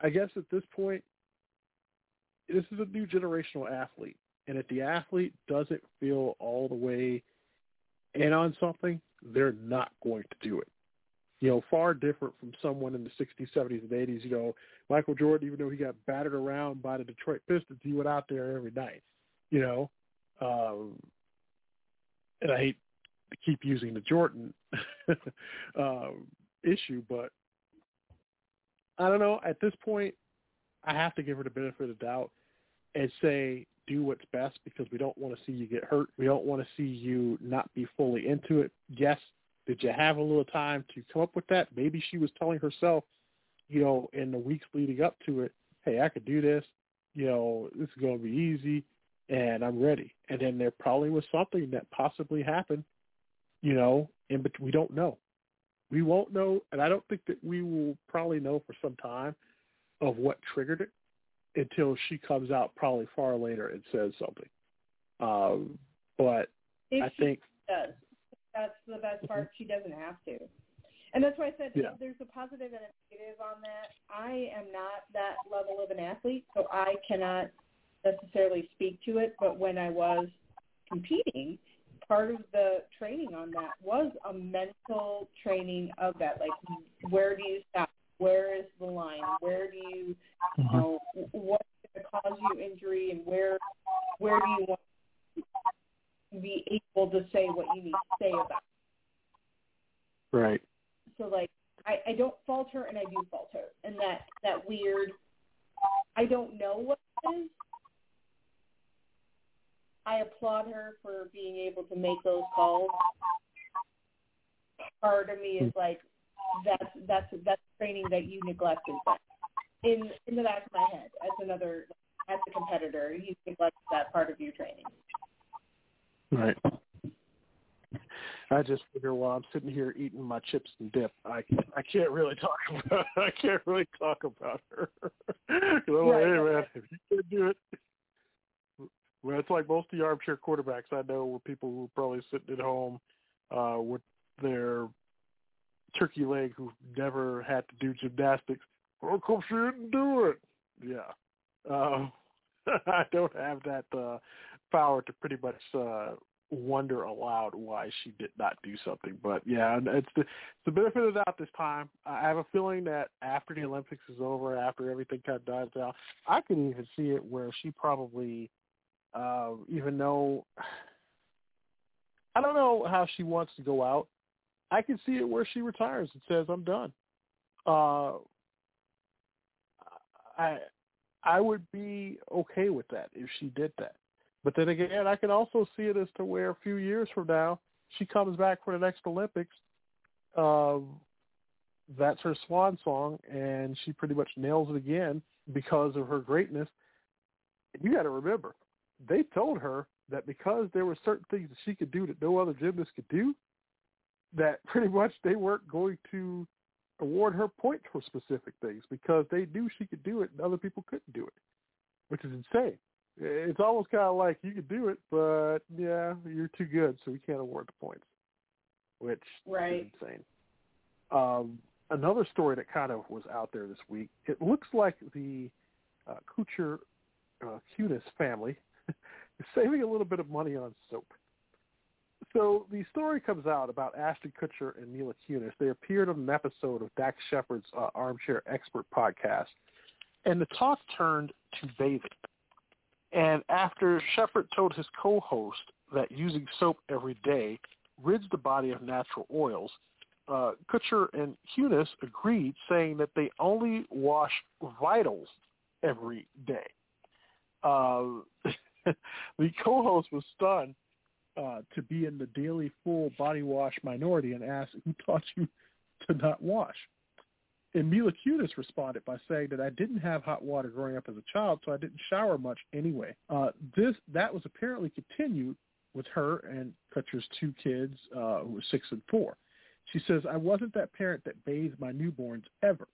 I guess at this point, this is a new generational athlete, and if the athlete doesn't feel all the way in on something, they're not going to do it. You know, far different from someone in the 60s, 70s, and 80s. You know, Michael Jordan, even though he got battered around by the Detroit Pistons, he went out there every night. You know, um, and I hate to keep using the Jordan [laughs] um, issue, but I don't know. At this point, I have to give her the benefit of the doubt and say do what's best because we don't want to see you get hurt. We don't want to see you not be fully into it. Yes, did you have a little time to come up with that? Maybe she was telling herself, you know, in the weeks leading up to it, hey, I could do this. You know, this is going to be easy, and I'm ready. And then there probably was something that possibly happened, you know, and but we don't know. We won't know, and I don't think that we will probably know for some time of what triggered it until she comes out probably far later and says something. Um, but if I think does. That's the best mm-hmm. part. She doesn't have to. And that's why I said yeah. there's a positive and a negative on that. I am not that level of an athlete, so I cannot necessarily speak to it. But when I was competing, part of the training on that was a mental training of that. Like, where do you stop? where is the line? Where do you, you uh-huh. know, what's going to cause you injury, and where where do you want to be able to say what you need to say about? It? Right. So like, I I don't falter, and I do falter, and that that weird. I don't know what it is. I applaud her for being able to make those calls. Part of me is mm-hmm. like, that's that's that's training that you neglected. In in the back of my head, as another as a competitor, you neglected that part of your training. Right. I just figure while I'm sitting here eating my chips and dip, I I can't really talk [laughs] about I can't really talk about her. [laughs] I'm right, hey man, if you can do it, well, it's like most of the armchair quarterbacks I know were people who were probably sitting at home uh, with their turkey leg who never had to do gymnastics. How come she didn't do it? Yeah. Um, [laughs] I don't have that uh, power to pretty much uh, wonder aloud why she did not do something. But yeah, it's the, it's the benefit of the doubt this time. I have a feeling that after the Olympics is over, after everything kind of dies down, I can even see it where she probably, uh, even though I don't know how she wants to go out, I can see it where she retires and says, "I'm done." Uh, I I would be okay with that if she did that. But then again, I can also see it as to where a few years from now she comes back for the next Olympics. Um, that's her swan song, and she pretty much nails it again because of her greatness. You got to remember, they told her that because there were certain things that she could do that no other gymnast could do, that [laughs] pretty much they weren't going to award her points for specific things because they knew she could do it and other people couldn't do it, which is insane. It's almost kind of like you could do it, but yeah, you're too good, so we can't award the points, which right. is insane. Um, another story that kind of was out there this week. It looks like the uh, Kutcher uh, Kunis family [laughs] is saving a little bit of money on soap. So the story comes out about Ashton Kutcher and Mila Kunis. They appeared on an episode of Dax Shepard's uh, Armchair Expert podcast, and the talk turned to bathing. And after Shepard told his co-host that using soap every day rids the body of natural oils, uh, Kutcher and Kunis agreed, saying that they only wash vitals every day. Uh, [laughs] the co-host was stunned uh, to be in the daily full body wash minority and asked, who taught you to not wash? And Mila Kunis responded by saying that I didn't have hot water growing up as a child, so I didn't shower much anyway. Uh, this that was apparently continued with her and Kutcher's two kids, uh, who were six and four. She says, I wasn't that parent that bathed my newborns ever.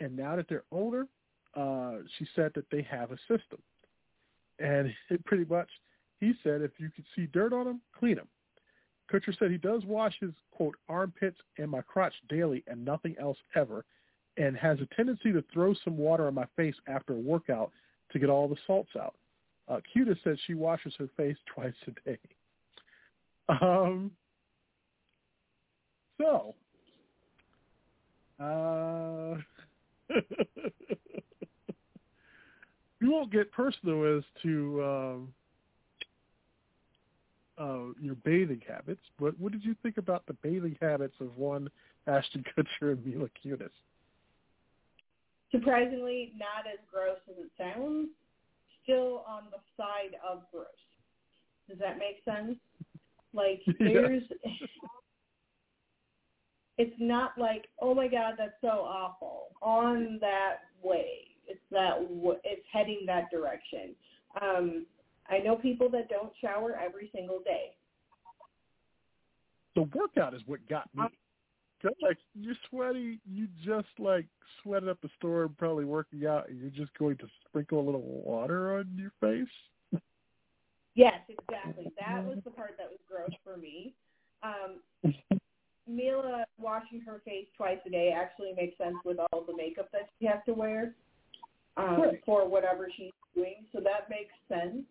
And now that they're older, uh, she said that they have a system. And [laughs] it pretty much, he said, if you could see dirt on them, clean them. Kutcher said he does wash his, quote, armpits and my crotch daily and nothing else ever, and has a tendency to throw some water on my face after a workout to get all the salts out. Uh, Cuda said she washes her face [laughs] twice a day. Um, so, uh, [laughs] we won't get personal as to um, uh, your bathing habits, but what did you think about the bathing habits of one Ashton Kutcher and Mila Kunis? Surprisingly, not as gross as it sounds. Still on the side of gross. Does that make sense? Like [laughs] there's, it's not like oh my god that's so awful. On that way, it's that it's heading that direction. Um, I know people that don't shower every single day. The workout is what got me. Like you're sweaty, you just like sweated up a storm, probably working out, and you're just going to sprinkle a little water on your face. Yes, exactly. That was the part that was gross for me. Um, Mila washing her face twice a day actually makes sense with all the makeup that she has to wear um, right. for whatever she's doing, so that makes sense.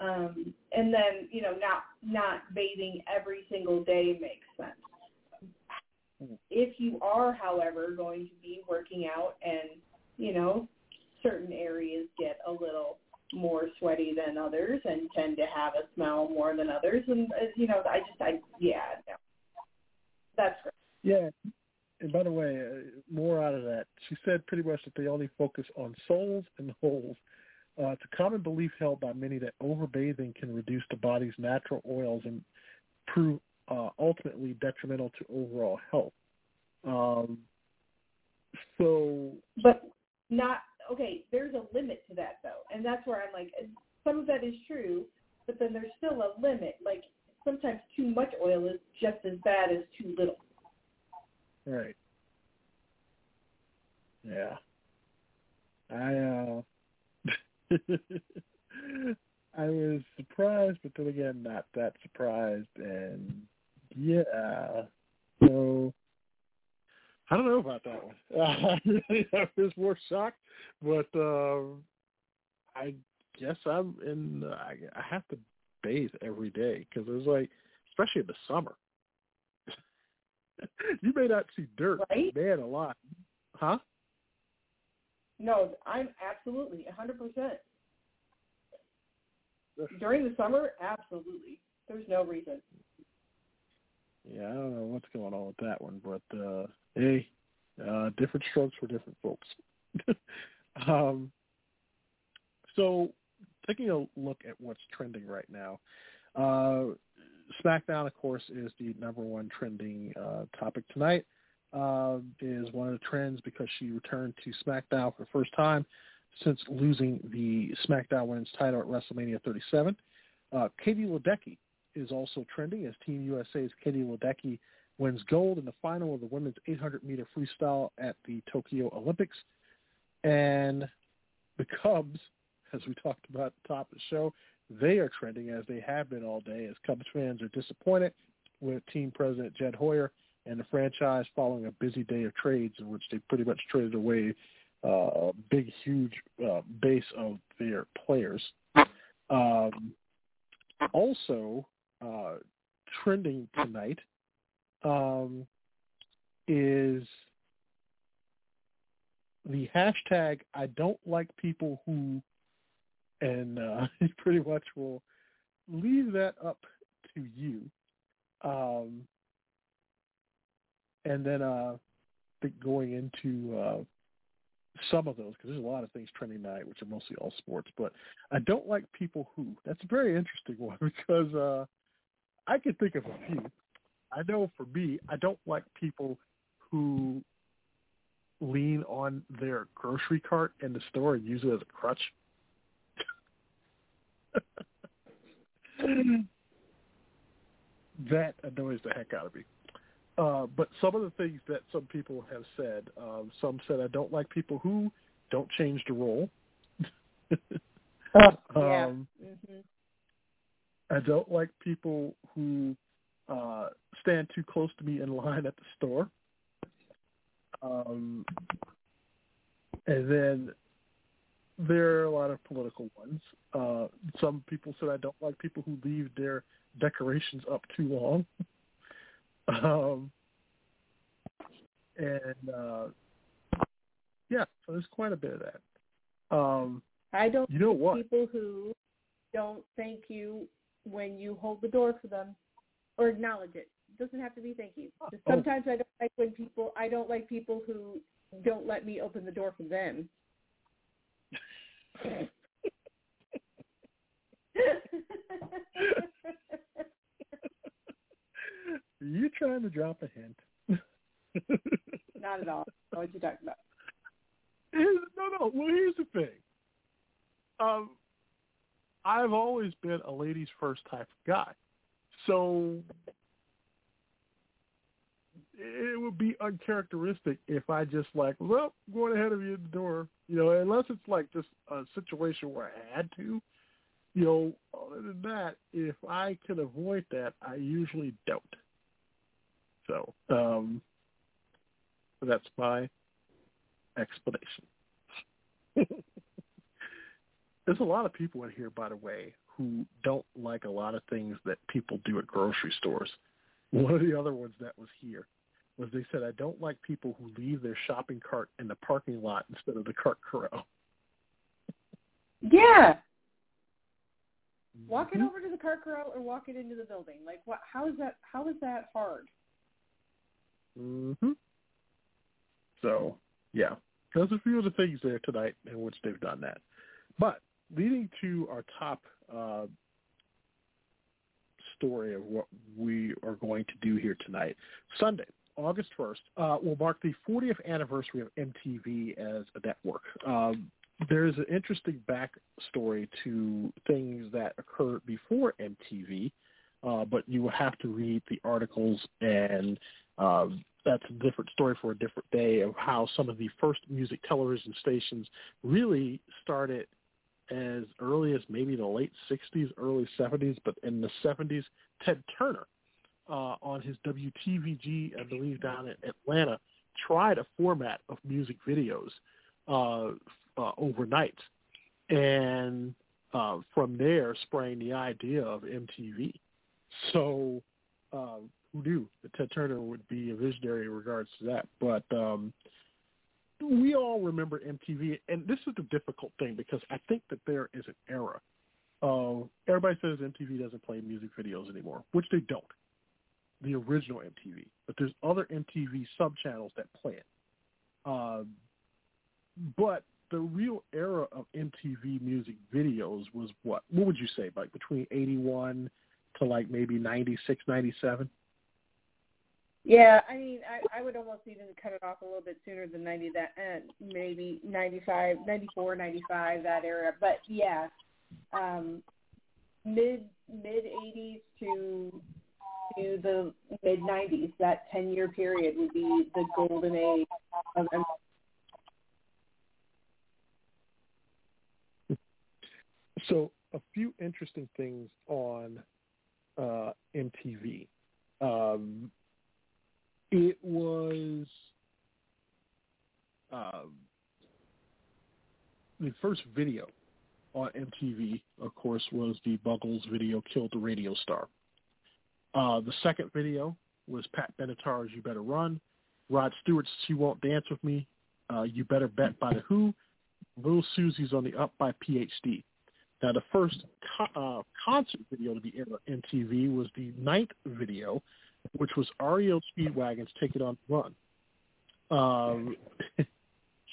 Um, and then you know, not not bathing every single day makes sense. If you are, however, going to be working out and you know certain areas get a little more sweaty than others and tend to have a smell more than others, and uh, you know, I just I yeah, no. that's great. Yeah, and by the way, uh, more out of that. She said pretty much that they only focus on soles and holes uh, it's a common belief held by many that overbathing can reduce the body's natural oils and prove uh, ultimately detrimental to overall health. Um, so, but not okay. There's a limit to that though, and that's where I'm like, some of that is true, but then there's still a limit. Like sometimes too much oil is just as bad as too little. Right. Yeah. I uh [laughs] I was surprised, but then again, not that surprised. And yeah, so I don't know about that one. [laughs] I was more shocked, but um, I guess I'm in. I, I have to bathe every day because it was like, especially in the summer. [laughs] you may not see dirt, right? man, a lot, huh? No, I'm absolutely a 100%. During the summer, absolutely. There's no reason. Yeah, I don't know what's going on with that one, but uh hey, uh different strokes for different folks. [laughs] um so taking a look at what's trending right now. Uh SmackDown of course is the number one trending uh topic tonight uh, is one of the trends because she returned to SmackDown for the first time since losing the SmackDown Women's title at WrestleMania 37. Uh, Katie Ledecky is also trending as Team USA's Katie Ledecky wins gold in the final of the women's 800 meter freestyle at the Tokyo Olympics. And the Cubs, [laughs] as we talked about at the top of the show, they are trending as they have been all day as Cubs fans are disappointed with team president Jed Hoyer and the franchise following a busy day of trades in which they pretty much traded away uh, a big, huge uh, base of their players. Um, also, uh, trending tonight um, is the hashtag I don't like people who, and uh, [laughs] pretty much will leave that up to you. Um, and then uh, going into uh, some of those because there's a lot of things trending tonight, which are mostly all sports. But I don't like people who. That's a very interesting [laughs] one because uh, I can think of a few. I know for me, I don't like people who lean on their grocery cart in the store and use it as a crutch. [laughs] that annoys the heck out of me. Uh, but some of the things that some people have said, um, some said I don't like people who don't change the role. [laughs] oh, yeah. Um, mm-hmm. I don't like people who uh, stand too close to me in line at the store. Um, and then there are a lot of political ones. Uh, some people said I don't like people who leave their decorations up too long. [laughs] um, and uh, yeah, so there's quite a bit of that. Um, I don't you know what? people who don't thank you when you hold the door for them or acknowledge it. It doesn't have to be thank you. Just oh. sometimes I don't like when people I don't like people who don't let me open the door for them. Are you trying to drop a hint? Not at all. What you talking about? no, no. Well, here's the thing. Um, I've always been a ladies first type of guy, so it would be uncharacteristic if I just like, well, going ahead of you at the door, you know, unless it's like just a situation where I had to, you know. Other than that, if I can avoid that, I usually don't. So um, that's my explanation. [laughs] There's a lot of people in here, by the way, who don't like a lot of things that people do at grocery stores. One of the other ones that was here was they said, I don't like people who leave their shopping cart in the parking lot instead of the cart corral. Yeah. Walk it mm-hmm. over to the cart corral or walk it into the building. Like what how is that how is that hard? Mhm. So, yeah. There's a few of the things there tonight in which they've done that. But leading to our top uh, story of what we are going to do here tonight. Sunday, August 1st, uh, will mark the 40th anniversary of MTV as a network. Um, there's an interesting backstory to things that occurred before MTV, uh, but you will have to read the articles, and uh, that's a different story for a different day of how some of the first music television stations really started as early as maybe the late 60s, early 70s, but in the 70s, Ted Turner uh, on his WTVG, I believe down in Atlanta, tried a format of music videos uh, uh, overnight, and uh, from there sprang the idea of MTV. So uh, who knew that Ted Turner would be a visionary in regards to that? But um, we all remember MTV, and this is the difficult thing because I think that there is an era. Uh, everybody says MTV doesn't play music videos anymore, which they don't the original MTV, but there's other MTV sub channels that play it. Um, but the real era of MTV music videos was what? What would you say, like between '81 to like maybe '96, '97? Yeah, I mean, I, I would almost even cut it off a little bit sooner than 90 that, uh, maybe 95, 94, 95, that era. But yeah, um, mid mid 80s to to the mid 90s. That 10 year period would be the golden age of MTV. So a few interesting things on uh, MTV. Um, it was um, the first video on MTV, of course, was the Buggles video "Killed the Radio Star." Uh, the second video was Pat Benatar's "You Better Run," Rod Stewart's "She Won't Dance with Me," uh, "You Better Bet" by the Who, Little Susie's "On the Up" by PhD. Now, the first co- uh, concert video to be aired on MTV was the ninth video, which was REO Speedwagon's "Take It On the Run." Um, [laughs]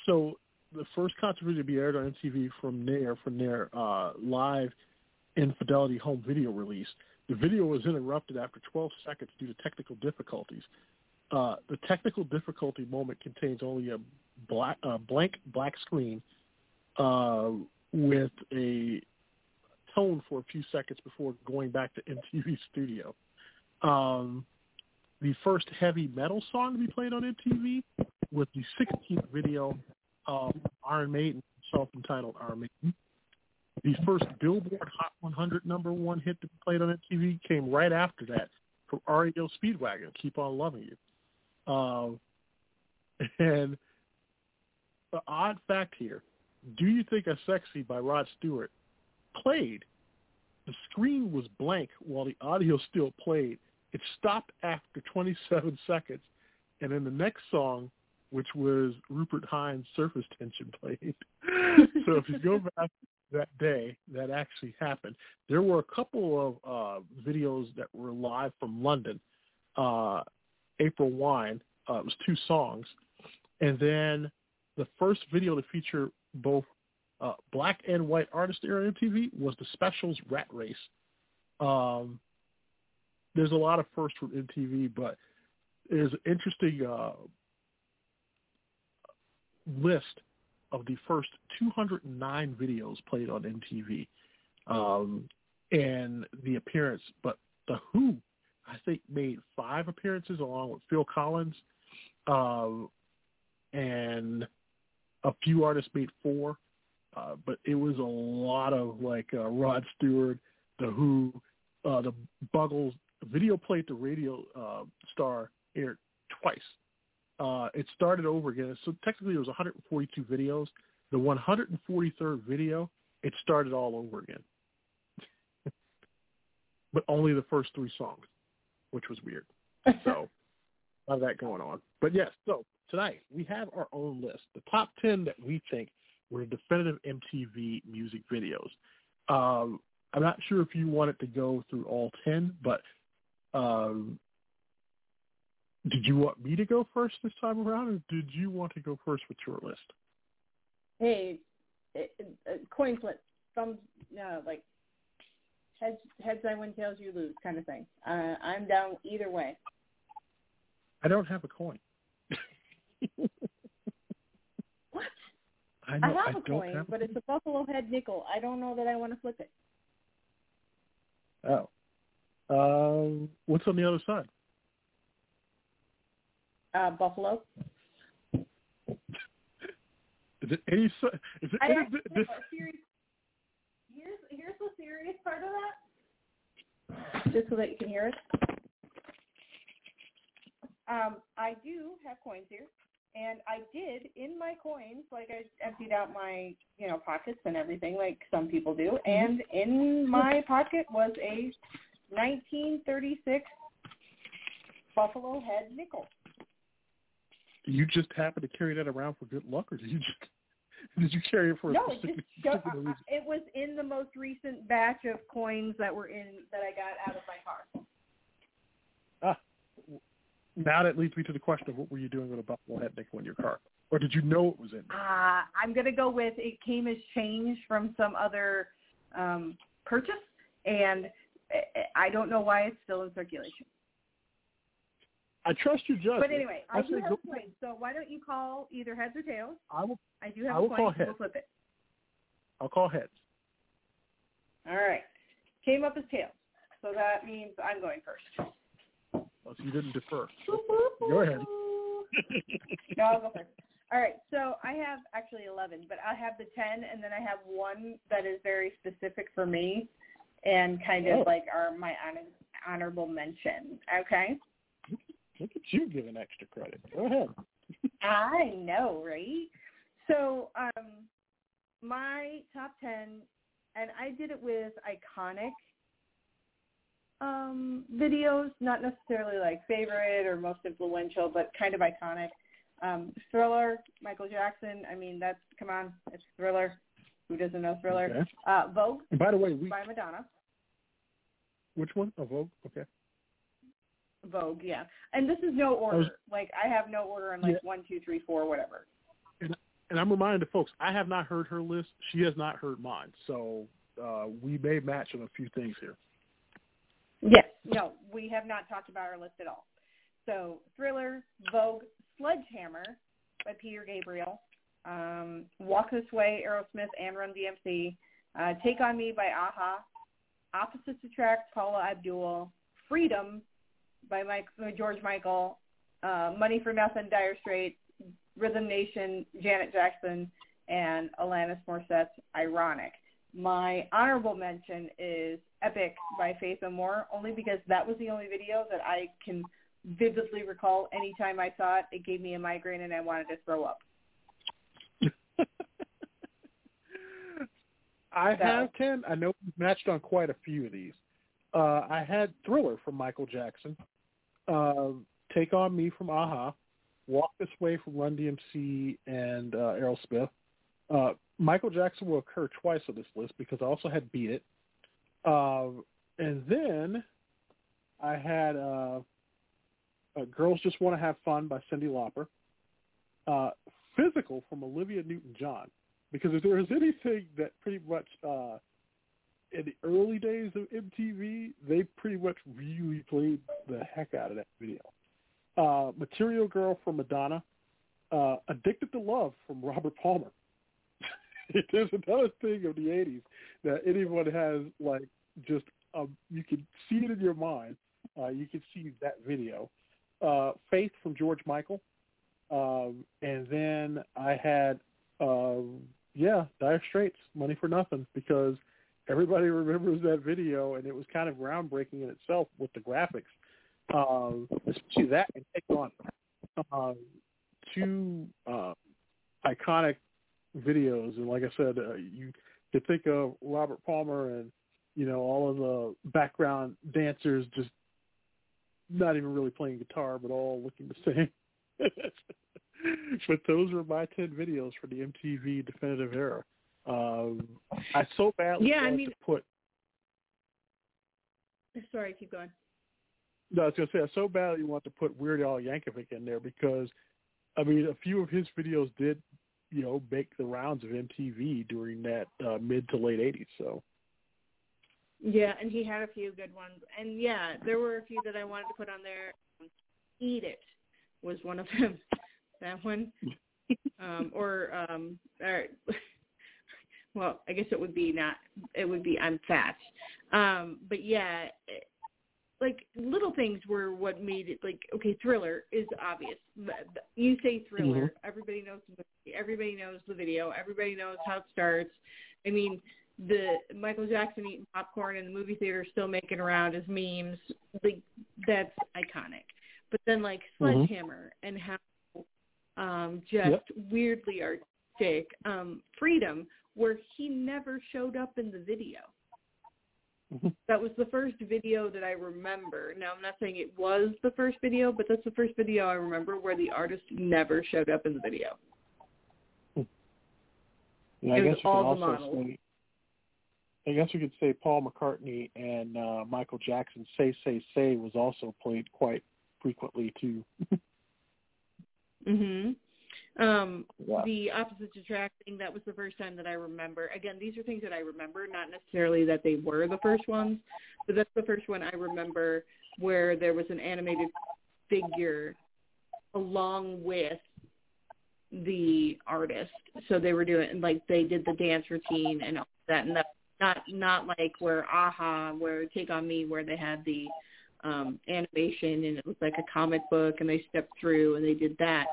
so the first concert to be aired on MTV from Nair from their uh, Hi Infidelity home video release. The video was interrupted after 12 seconds due to technical difficulties. Uh, the technical difficulty moment contains only a black, blank black screen uh, with a tone for a few seconds before going back to MTV Studio. Um, the first heavy metal song to be played on MTV was the 16th video of Iron Maiden, self-entitled Iron Maiden. The first Billboard Hot 100 number one hit to be played on MTV came right after that from REO Speedwagon, Keep On Loving You. Um, [laughs] and the odd fact here, Do You Think I'm Sexy by Rod Stewart played. The screen was blank while the audio still played. It stopped after 27 [laughs] seconds. And in the next song, which was Rupert Hine's Surface Tension played. [laughs] so if you go back that day, that actually happened. There were a couple of uh, videos that were live from London. Uh, April Wine, uh, it was two songs. And then the first video to feature both uh, black and white artists on MTV was the Specials Rat Race. Um, there's a lot of firsts from MTV, but there's an interesting uh, list of the first 209 videos played on MTV um, and the appearance. But the Who, I think, made five appearances along with Phil Collins, um, and a few artists made four. Uh, but it was a lot of like uh, Rod Stewart, the Who, uh, the Buggles. Video played the radio uh, star aired twice uh, it started over again. So technically it was 142 videos. The 143rd video, it started all over again. [laughs] but only the first three songs, which was weird. So [laughs] a lot of that going on. But yes, so tonight we have our own list, the top 10 that we think were definitive MTV music videos. Um, I'm not sure if you wanted to go through all 10, but um, did you want me to go first this time around, or did you want to go first with your list? Hey, it, it, uh, coin flip, thumbs, no, like heads, heads I win, tails you lose, kind of thing. Uh, I'm down either way. I don't have a coin. [laughs] what? I, know, I have I a coin, have but it's a buffalo head nickel. I don't know that I want to flip it. Oh. Um, what's on the other side? uh, Buffalo. Is it any? Is it I any, actually this, serious, here's here's the serious part of that, just so that you can hear it. Um, I do have coins here, and I did in my coins, like I emptied out my you know pockets and everything, like some people do, and in my pocket was a 1936 Buffalo Head nickel. you just happen to carry that around for good luck, or did you just [laughs] did you carry it for No, a it specific, just [laughs] uh, it was in the most recent batch of coins that were in that I got out of my car. Ah, now that leads me to the question of what were you doing with a Buffalo head nickel in your car, or did you know it was in? there? Uh, I'm gonna go with it came as change from some other um, purchase, and I- don't know why it's still in circulation. I trust your judgment. But anyway, I, I do have go- coins, so why don't you call either heads or tails? I will. I do have I a will coin. call We'll heads. flip it. I'll call heads. All right. came up as tails. So that means I'm going first. Well, so you didn't defer. [laughs] Go ahead. no, I'll go first. All right, so I have actually 11, but I have the 10, and then I have one that is very specific for me and kind of Oh. like are my honor- honorable mention. Okay? Look at you giving extra credit. Go ahead. [laughs] I know, right? So, um, my top ten, and I did it with iconic um, videos, not necessarily like favorite or most influential, but kind of iconic. Um, Thriller, Michael Jackson. I mean, that's come on, it's Thriller. Who doesn't know Thriller? Okay. Uh, Vogue And by the way, we by Madonna. Which one? Oh, Vogue. Okay. Vogue, yeah. And this is no order. was- like I have no order in like Yeah. one, two, three, four, whatever. And I'm reminding the folks, I have not heard her list. She has not heard mine. So uh, we may match on a few things here. Yes. No, we have not talked about our list at all. So Thriller, Vogue, Sledgehammer by Peter Gabriel, um, Walk This Way, Aerosmith, and Run DMC, uh, Take On Me by a-ha, Opposites Attract, Paula Abdul, Freedom by Mike, George Michael, uh, Money for Nothing, Dire Straits, Rhythm Nation, Janet Jackson, and Alanis Morissette's Ironic. My honorable mention is Epic by Faith More, only because that was the only video that I can vividly recall anytime I saw it, it gave me a migraine and I wanted to throw up. I So- have ten. I know we've matched on quite a few of these. Uh, I had Thriller from Michael Jackson, uh, Take on Me from a-ha, Walk This Way from Run DMC and uh, Aerosmith. Uh, Michael Jackson will occur twice on this list because I also had Beat It. Um, and then I had uh, uh, Girls Just Want to Have Fun by Cyndi Lauper. Uh, Physical from Olivia Newton-John. Because if there was anything that pretty much uh, in the early days of MTV, they pretty much really played the heck out of that video. Uh, Material Girl from Madonna. Uh, Addicted to Love from Robert Palmer. [laughs] There's another thing of the 80s that anyone has like just um, you can see it in your mind. Uh, you can see that video. Uh, Faith from George Michael. Um, and then I had, um, yeah, Dire Straits, Money for Nothing, because everybody [laughs] remembers that video, and it was kind of groundbreaking in itself with the graphics. Um, especially that and Take On. Um, two uh, iconic videos, and like I said, uh, you could think of Robert Palmer and you know all of the background dancers just not even really playing guitar, but all looking the same. [laughs] [laughs] but those were my ten videos for the MTV Definitive Era. Um, I so badly Yeah, I mean- to put. Sorry, keep going. No, I was gonna say I so badly want to put Weird Al Yankovic in there because, I mean, a few of his videos did, you know, make the rounds of MTV during that uh, mid to late '80s. So Yeah, and he had a few good ones. And yeah, there were a few that I wanted to put on there. Eat It was one of them. That one. um, or um or [laughs] well, I guess it would be not it would be I'm fat. Um, but yeah, it- like little things were what made it like okay, thriller is obvious. You say thriller, everybody knows the movie, everybody knows the video, everybody knows how it starts. I mean, the Michael Jackson eating popcorn in the movie theater still making around as memes. Like that's iconic. But then like Mhm. Sledgehammer and how um just Yep. weirdly artistic, um, Freedom, where he never showed up in the video. Mhm. That was the first video that I remember. Now I'm not saying it was the first video, but that's the first video I remember where the artist never showed up in the video. And I It guess you all could also say, I guess you could say Paul McCartney and uh, Michael Jackson "Say Say Say" was also played quite frequently too. [laughs] Mhm. Um Yeah. the opposites attracting, that was the first time that I remember. Again, these are things that I remember, not necessarily that they were the first ones, but that's the first one I remember where there was an animated figure along with the artist. So they were doing like they did the dance routine and all that and that not not like where a-ha where take on me where they had the um animation and it was like a comic book and they stepped through and they did that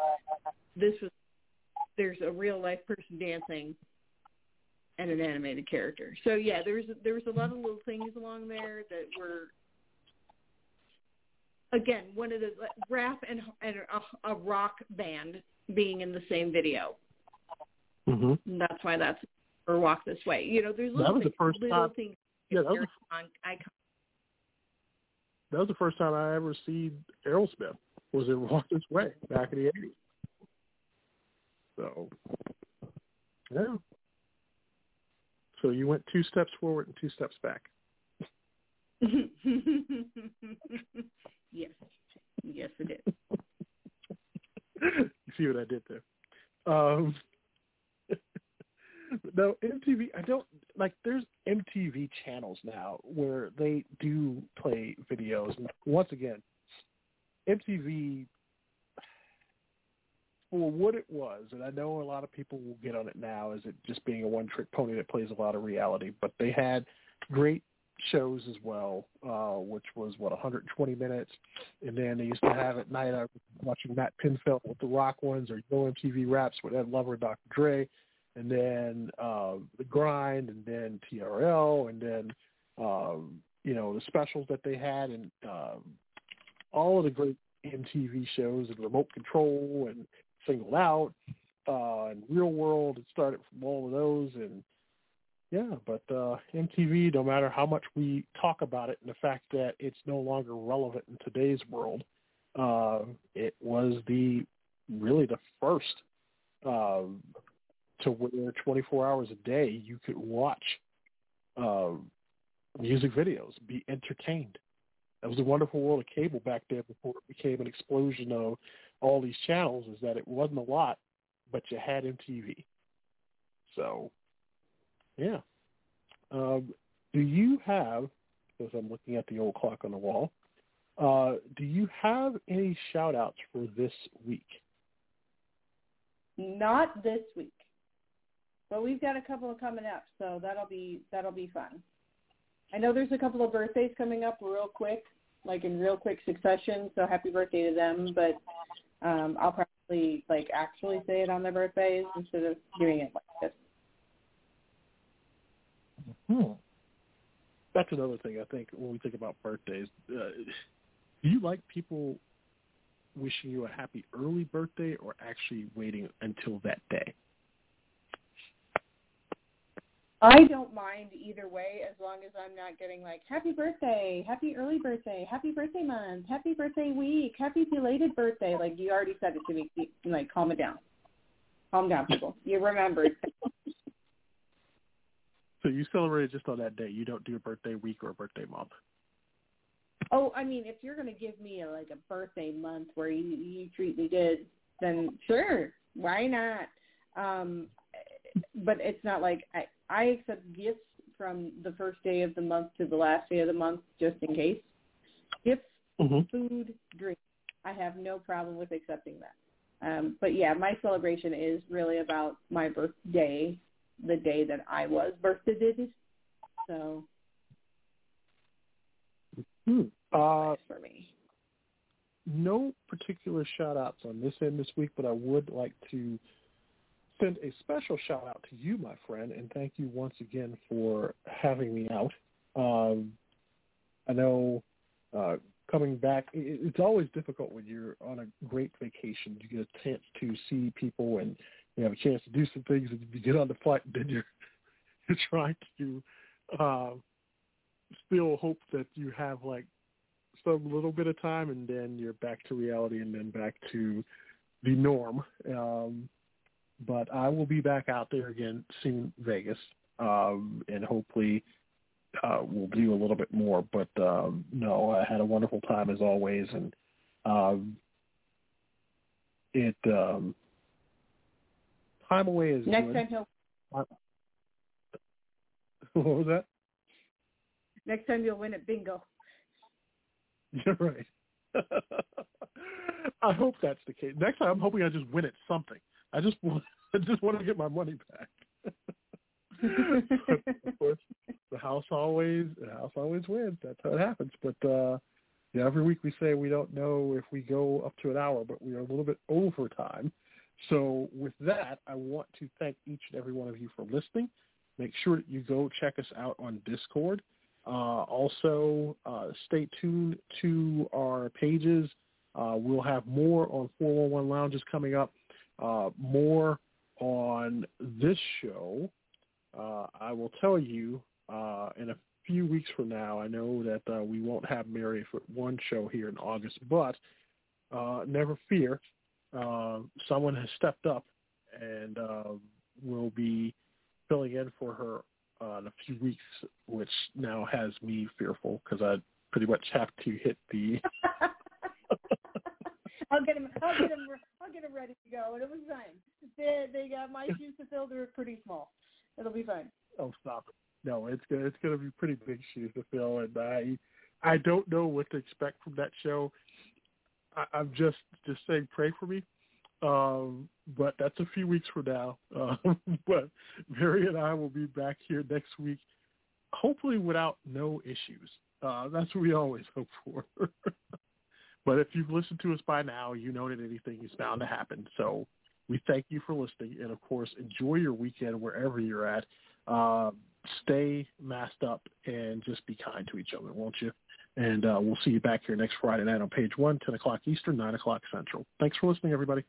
this was there's a real life person dancing and an animated character so yeah there was there was a lot of little things along there that were again one of the rap and, and a, a rock band being in the same video Mm-hmm. that's why that's or walk this way. You know, there's little That was the first little time- things. Yeah, that was, on, I, that was the first time I ever seen Aerosmith was in [laughs] Walk This Way back in the eighties. So yeah. So you went two steps forward and two steps back. [laughs] yes, yes, it did. [laughs] you see what I did there. Um, no, MTV. I don't like. There's MTV channels now where they do play videos. And once again, MTV for what it was, and I know a lot of people will get on it now as it just being a one-trick pony that plays a lot of reality. But they had great shows as well, uh, which was what 120 minutes, and then they used to have at night. I was watching Matt Pinfield with the Rock ones, or Yo MTV Raps with Ed Lover, Dr. Dre, and then uh, the Grind, and then TRL, and then um, you know the specials that they had, and um, all of the great MTV shows, and Remote Control, and Singled Out, uh, and Real World. It started from all of those, and yeah, but uh, MTV, no matter how much we talk about it and the fact that it's no longer relevant in today's world, uh, it was the really the first uh, to where 24 hours a day you could watch uh, music videos, be entertained. That was the wonderful world of cable back then before it became an explosion of all these channels. Is that it wasn't a lot, but you had MTV. So yeah. Um, do you have, as I'm looking at the old clock on the wall, uh, do you have any shout outs for this week? Not this week, but we've got a couple of coming up, so that'll be that'll be fun. I know there's a couple of birthdays coming up real quick, like in real quick succession. So happy birthday to them! But um, I'll probably like actually say it on their birthdays instead of doing it like this. Hmm. That's another thing I think when we think about birthdays. Uh, do you like people wishing you a happy early birthday or actually waiting until that day? I don't mind either way as long as I'm not getting like happy birthday, happy early birthday, happy birthday month, happy birthday week, happy belated birthday. Like you already said it to me. Like calm it down. Calm down, people. You remembered. [laughs] So you celebrate just on that day. You don't do a birthday week or a birthday month. Oh, I mean, if you're gonna give me a, like a birthday month where you you treat me good, then sure, why not? Um, but it's not like I I accept gifts from the first day of the month to the last day of the month just in case. Gifts, Mhm. food, drink. I have no problem with accepting that. Um, but yeah, my celebration is really about my birthday, the day that I was birthday. So Hmm. Uh, for me. no particular shout outs on this end this week, but I would like to send a special shout out to you, my friend, and thank you once again for having me out. Um, I know uh, coming back, it, it's always difficult when you're on a great vacation. You get a chance to see people and you have a chance to do some things, and you get on the flight, and then you're [laughs] you're trying to uh, still hope that you have like some little bit of time, and then you're back to reality, and then back to the norm. Um, but I will be back out there again soon, Vegas, um, and hopefully uh, we'll do a little bit more. But um, no, I had a wonderful time as always, and um, it um, time away is Next good. time he'll [laughs] what was that? next time you'll win at bingo. [laughs] You're right. [laughs] I hope that's the case. Next time, I'm hoping I just win at something. I just want, [laughs] I just want to get my money back. of course, the house always the house always wins. That's how it happens. But uh, yeah, every week we say we don't know if we go up to an hour, but we are a little bit over time. So with that, I want to thank each and every one of you for listening. Make sure that you go check us out on Discord. Uh, also, uh, stay tuned to our pages. Uh, we'll have more on 411 Lounges coming up, uh, more on this show. Uh, I will tell you uh, in a few weeks from now. I know that we won't have Mary for one show here in August, but never fear. someone has stepped up and will be filling in for her uh, in a few weeks, which now has me fearful because I pretty much have to hit the. [laughs] I'll get him. I'll get him. I'll get him ready to go, and it was fine. They they got my shoes to fill. They're pretty small. It'll be fine. Oh, stop it! No, it's gonna it's gonna be pretty big shoes to fill, and I I don't know what to expect from that show. I, I'm just just saying, pray for me um, but that's a few weeks from now. Uh, [laughs] but Mary and I will be back here next week, hopefully without no issues. Uh, that's what we always hope for. [laughs] but if you've listened to us by now, you know that anything is bound to happen. So we thank you for listening. And, of course, enjoy your weekend wherever you're at. Uh, stay masked up and just be kind to each other, won't you? And uh, we'll see you back here next Friday night on page one, 10 o'clock Eastern, 9 o'clock Central. Thanks for listening, everybody.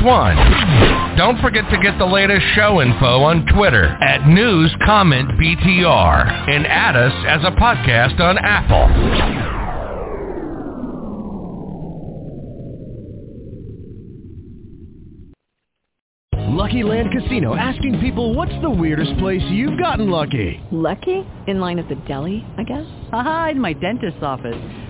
Page one. Don't forget to get the latest show info on Twitter at News Comment BTR and add us as a podcast on Apple. Lucky Land Casino asking people what's the weirdest place you've gotten lucky? Lucky? In line at the deli, I guess? Aha, in my dentist's office.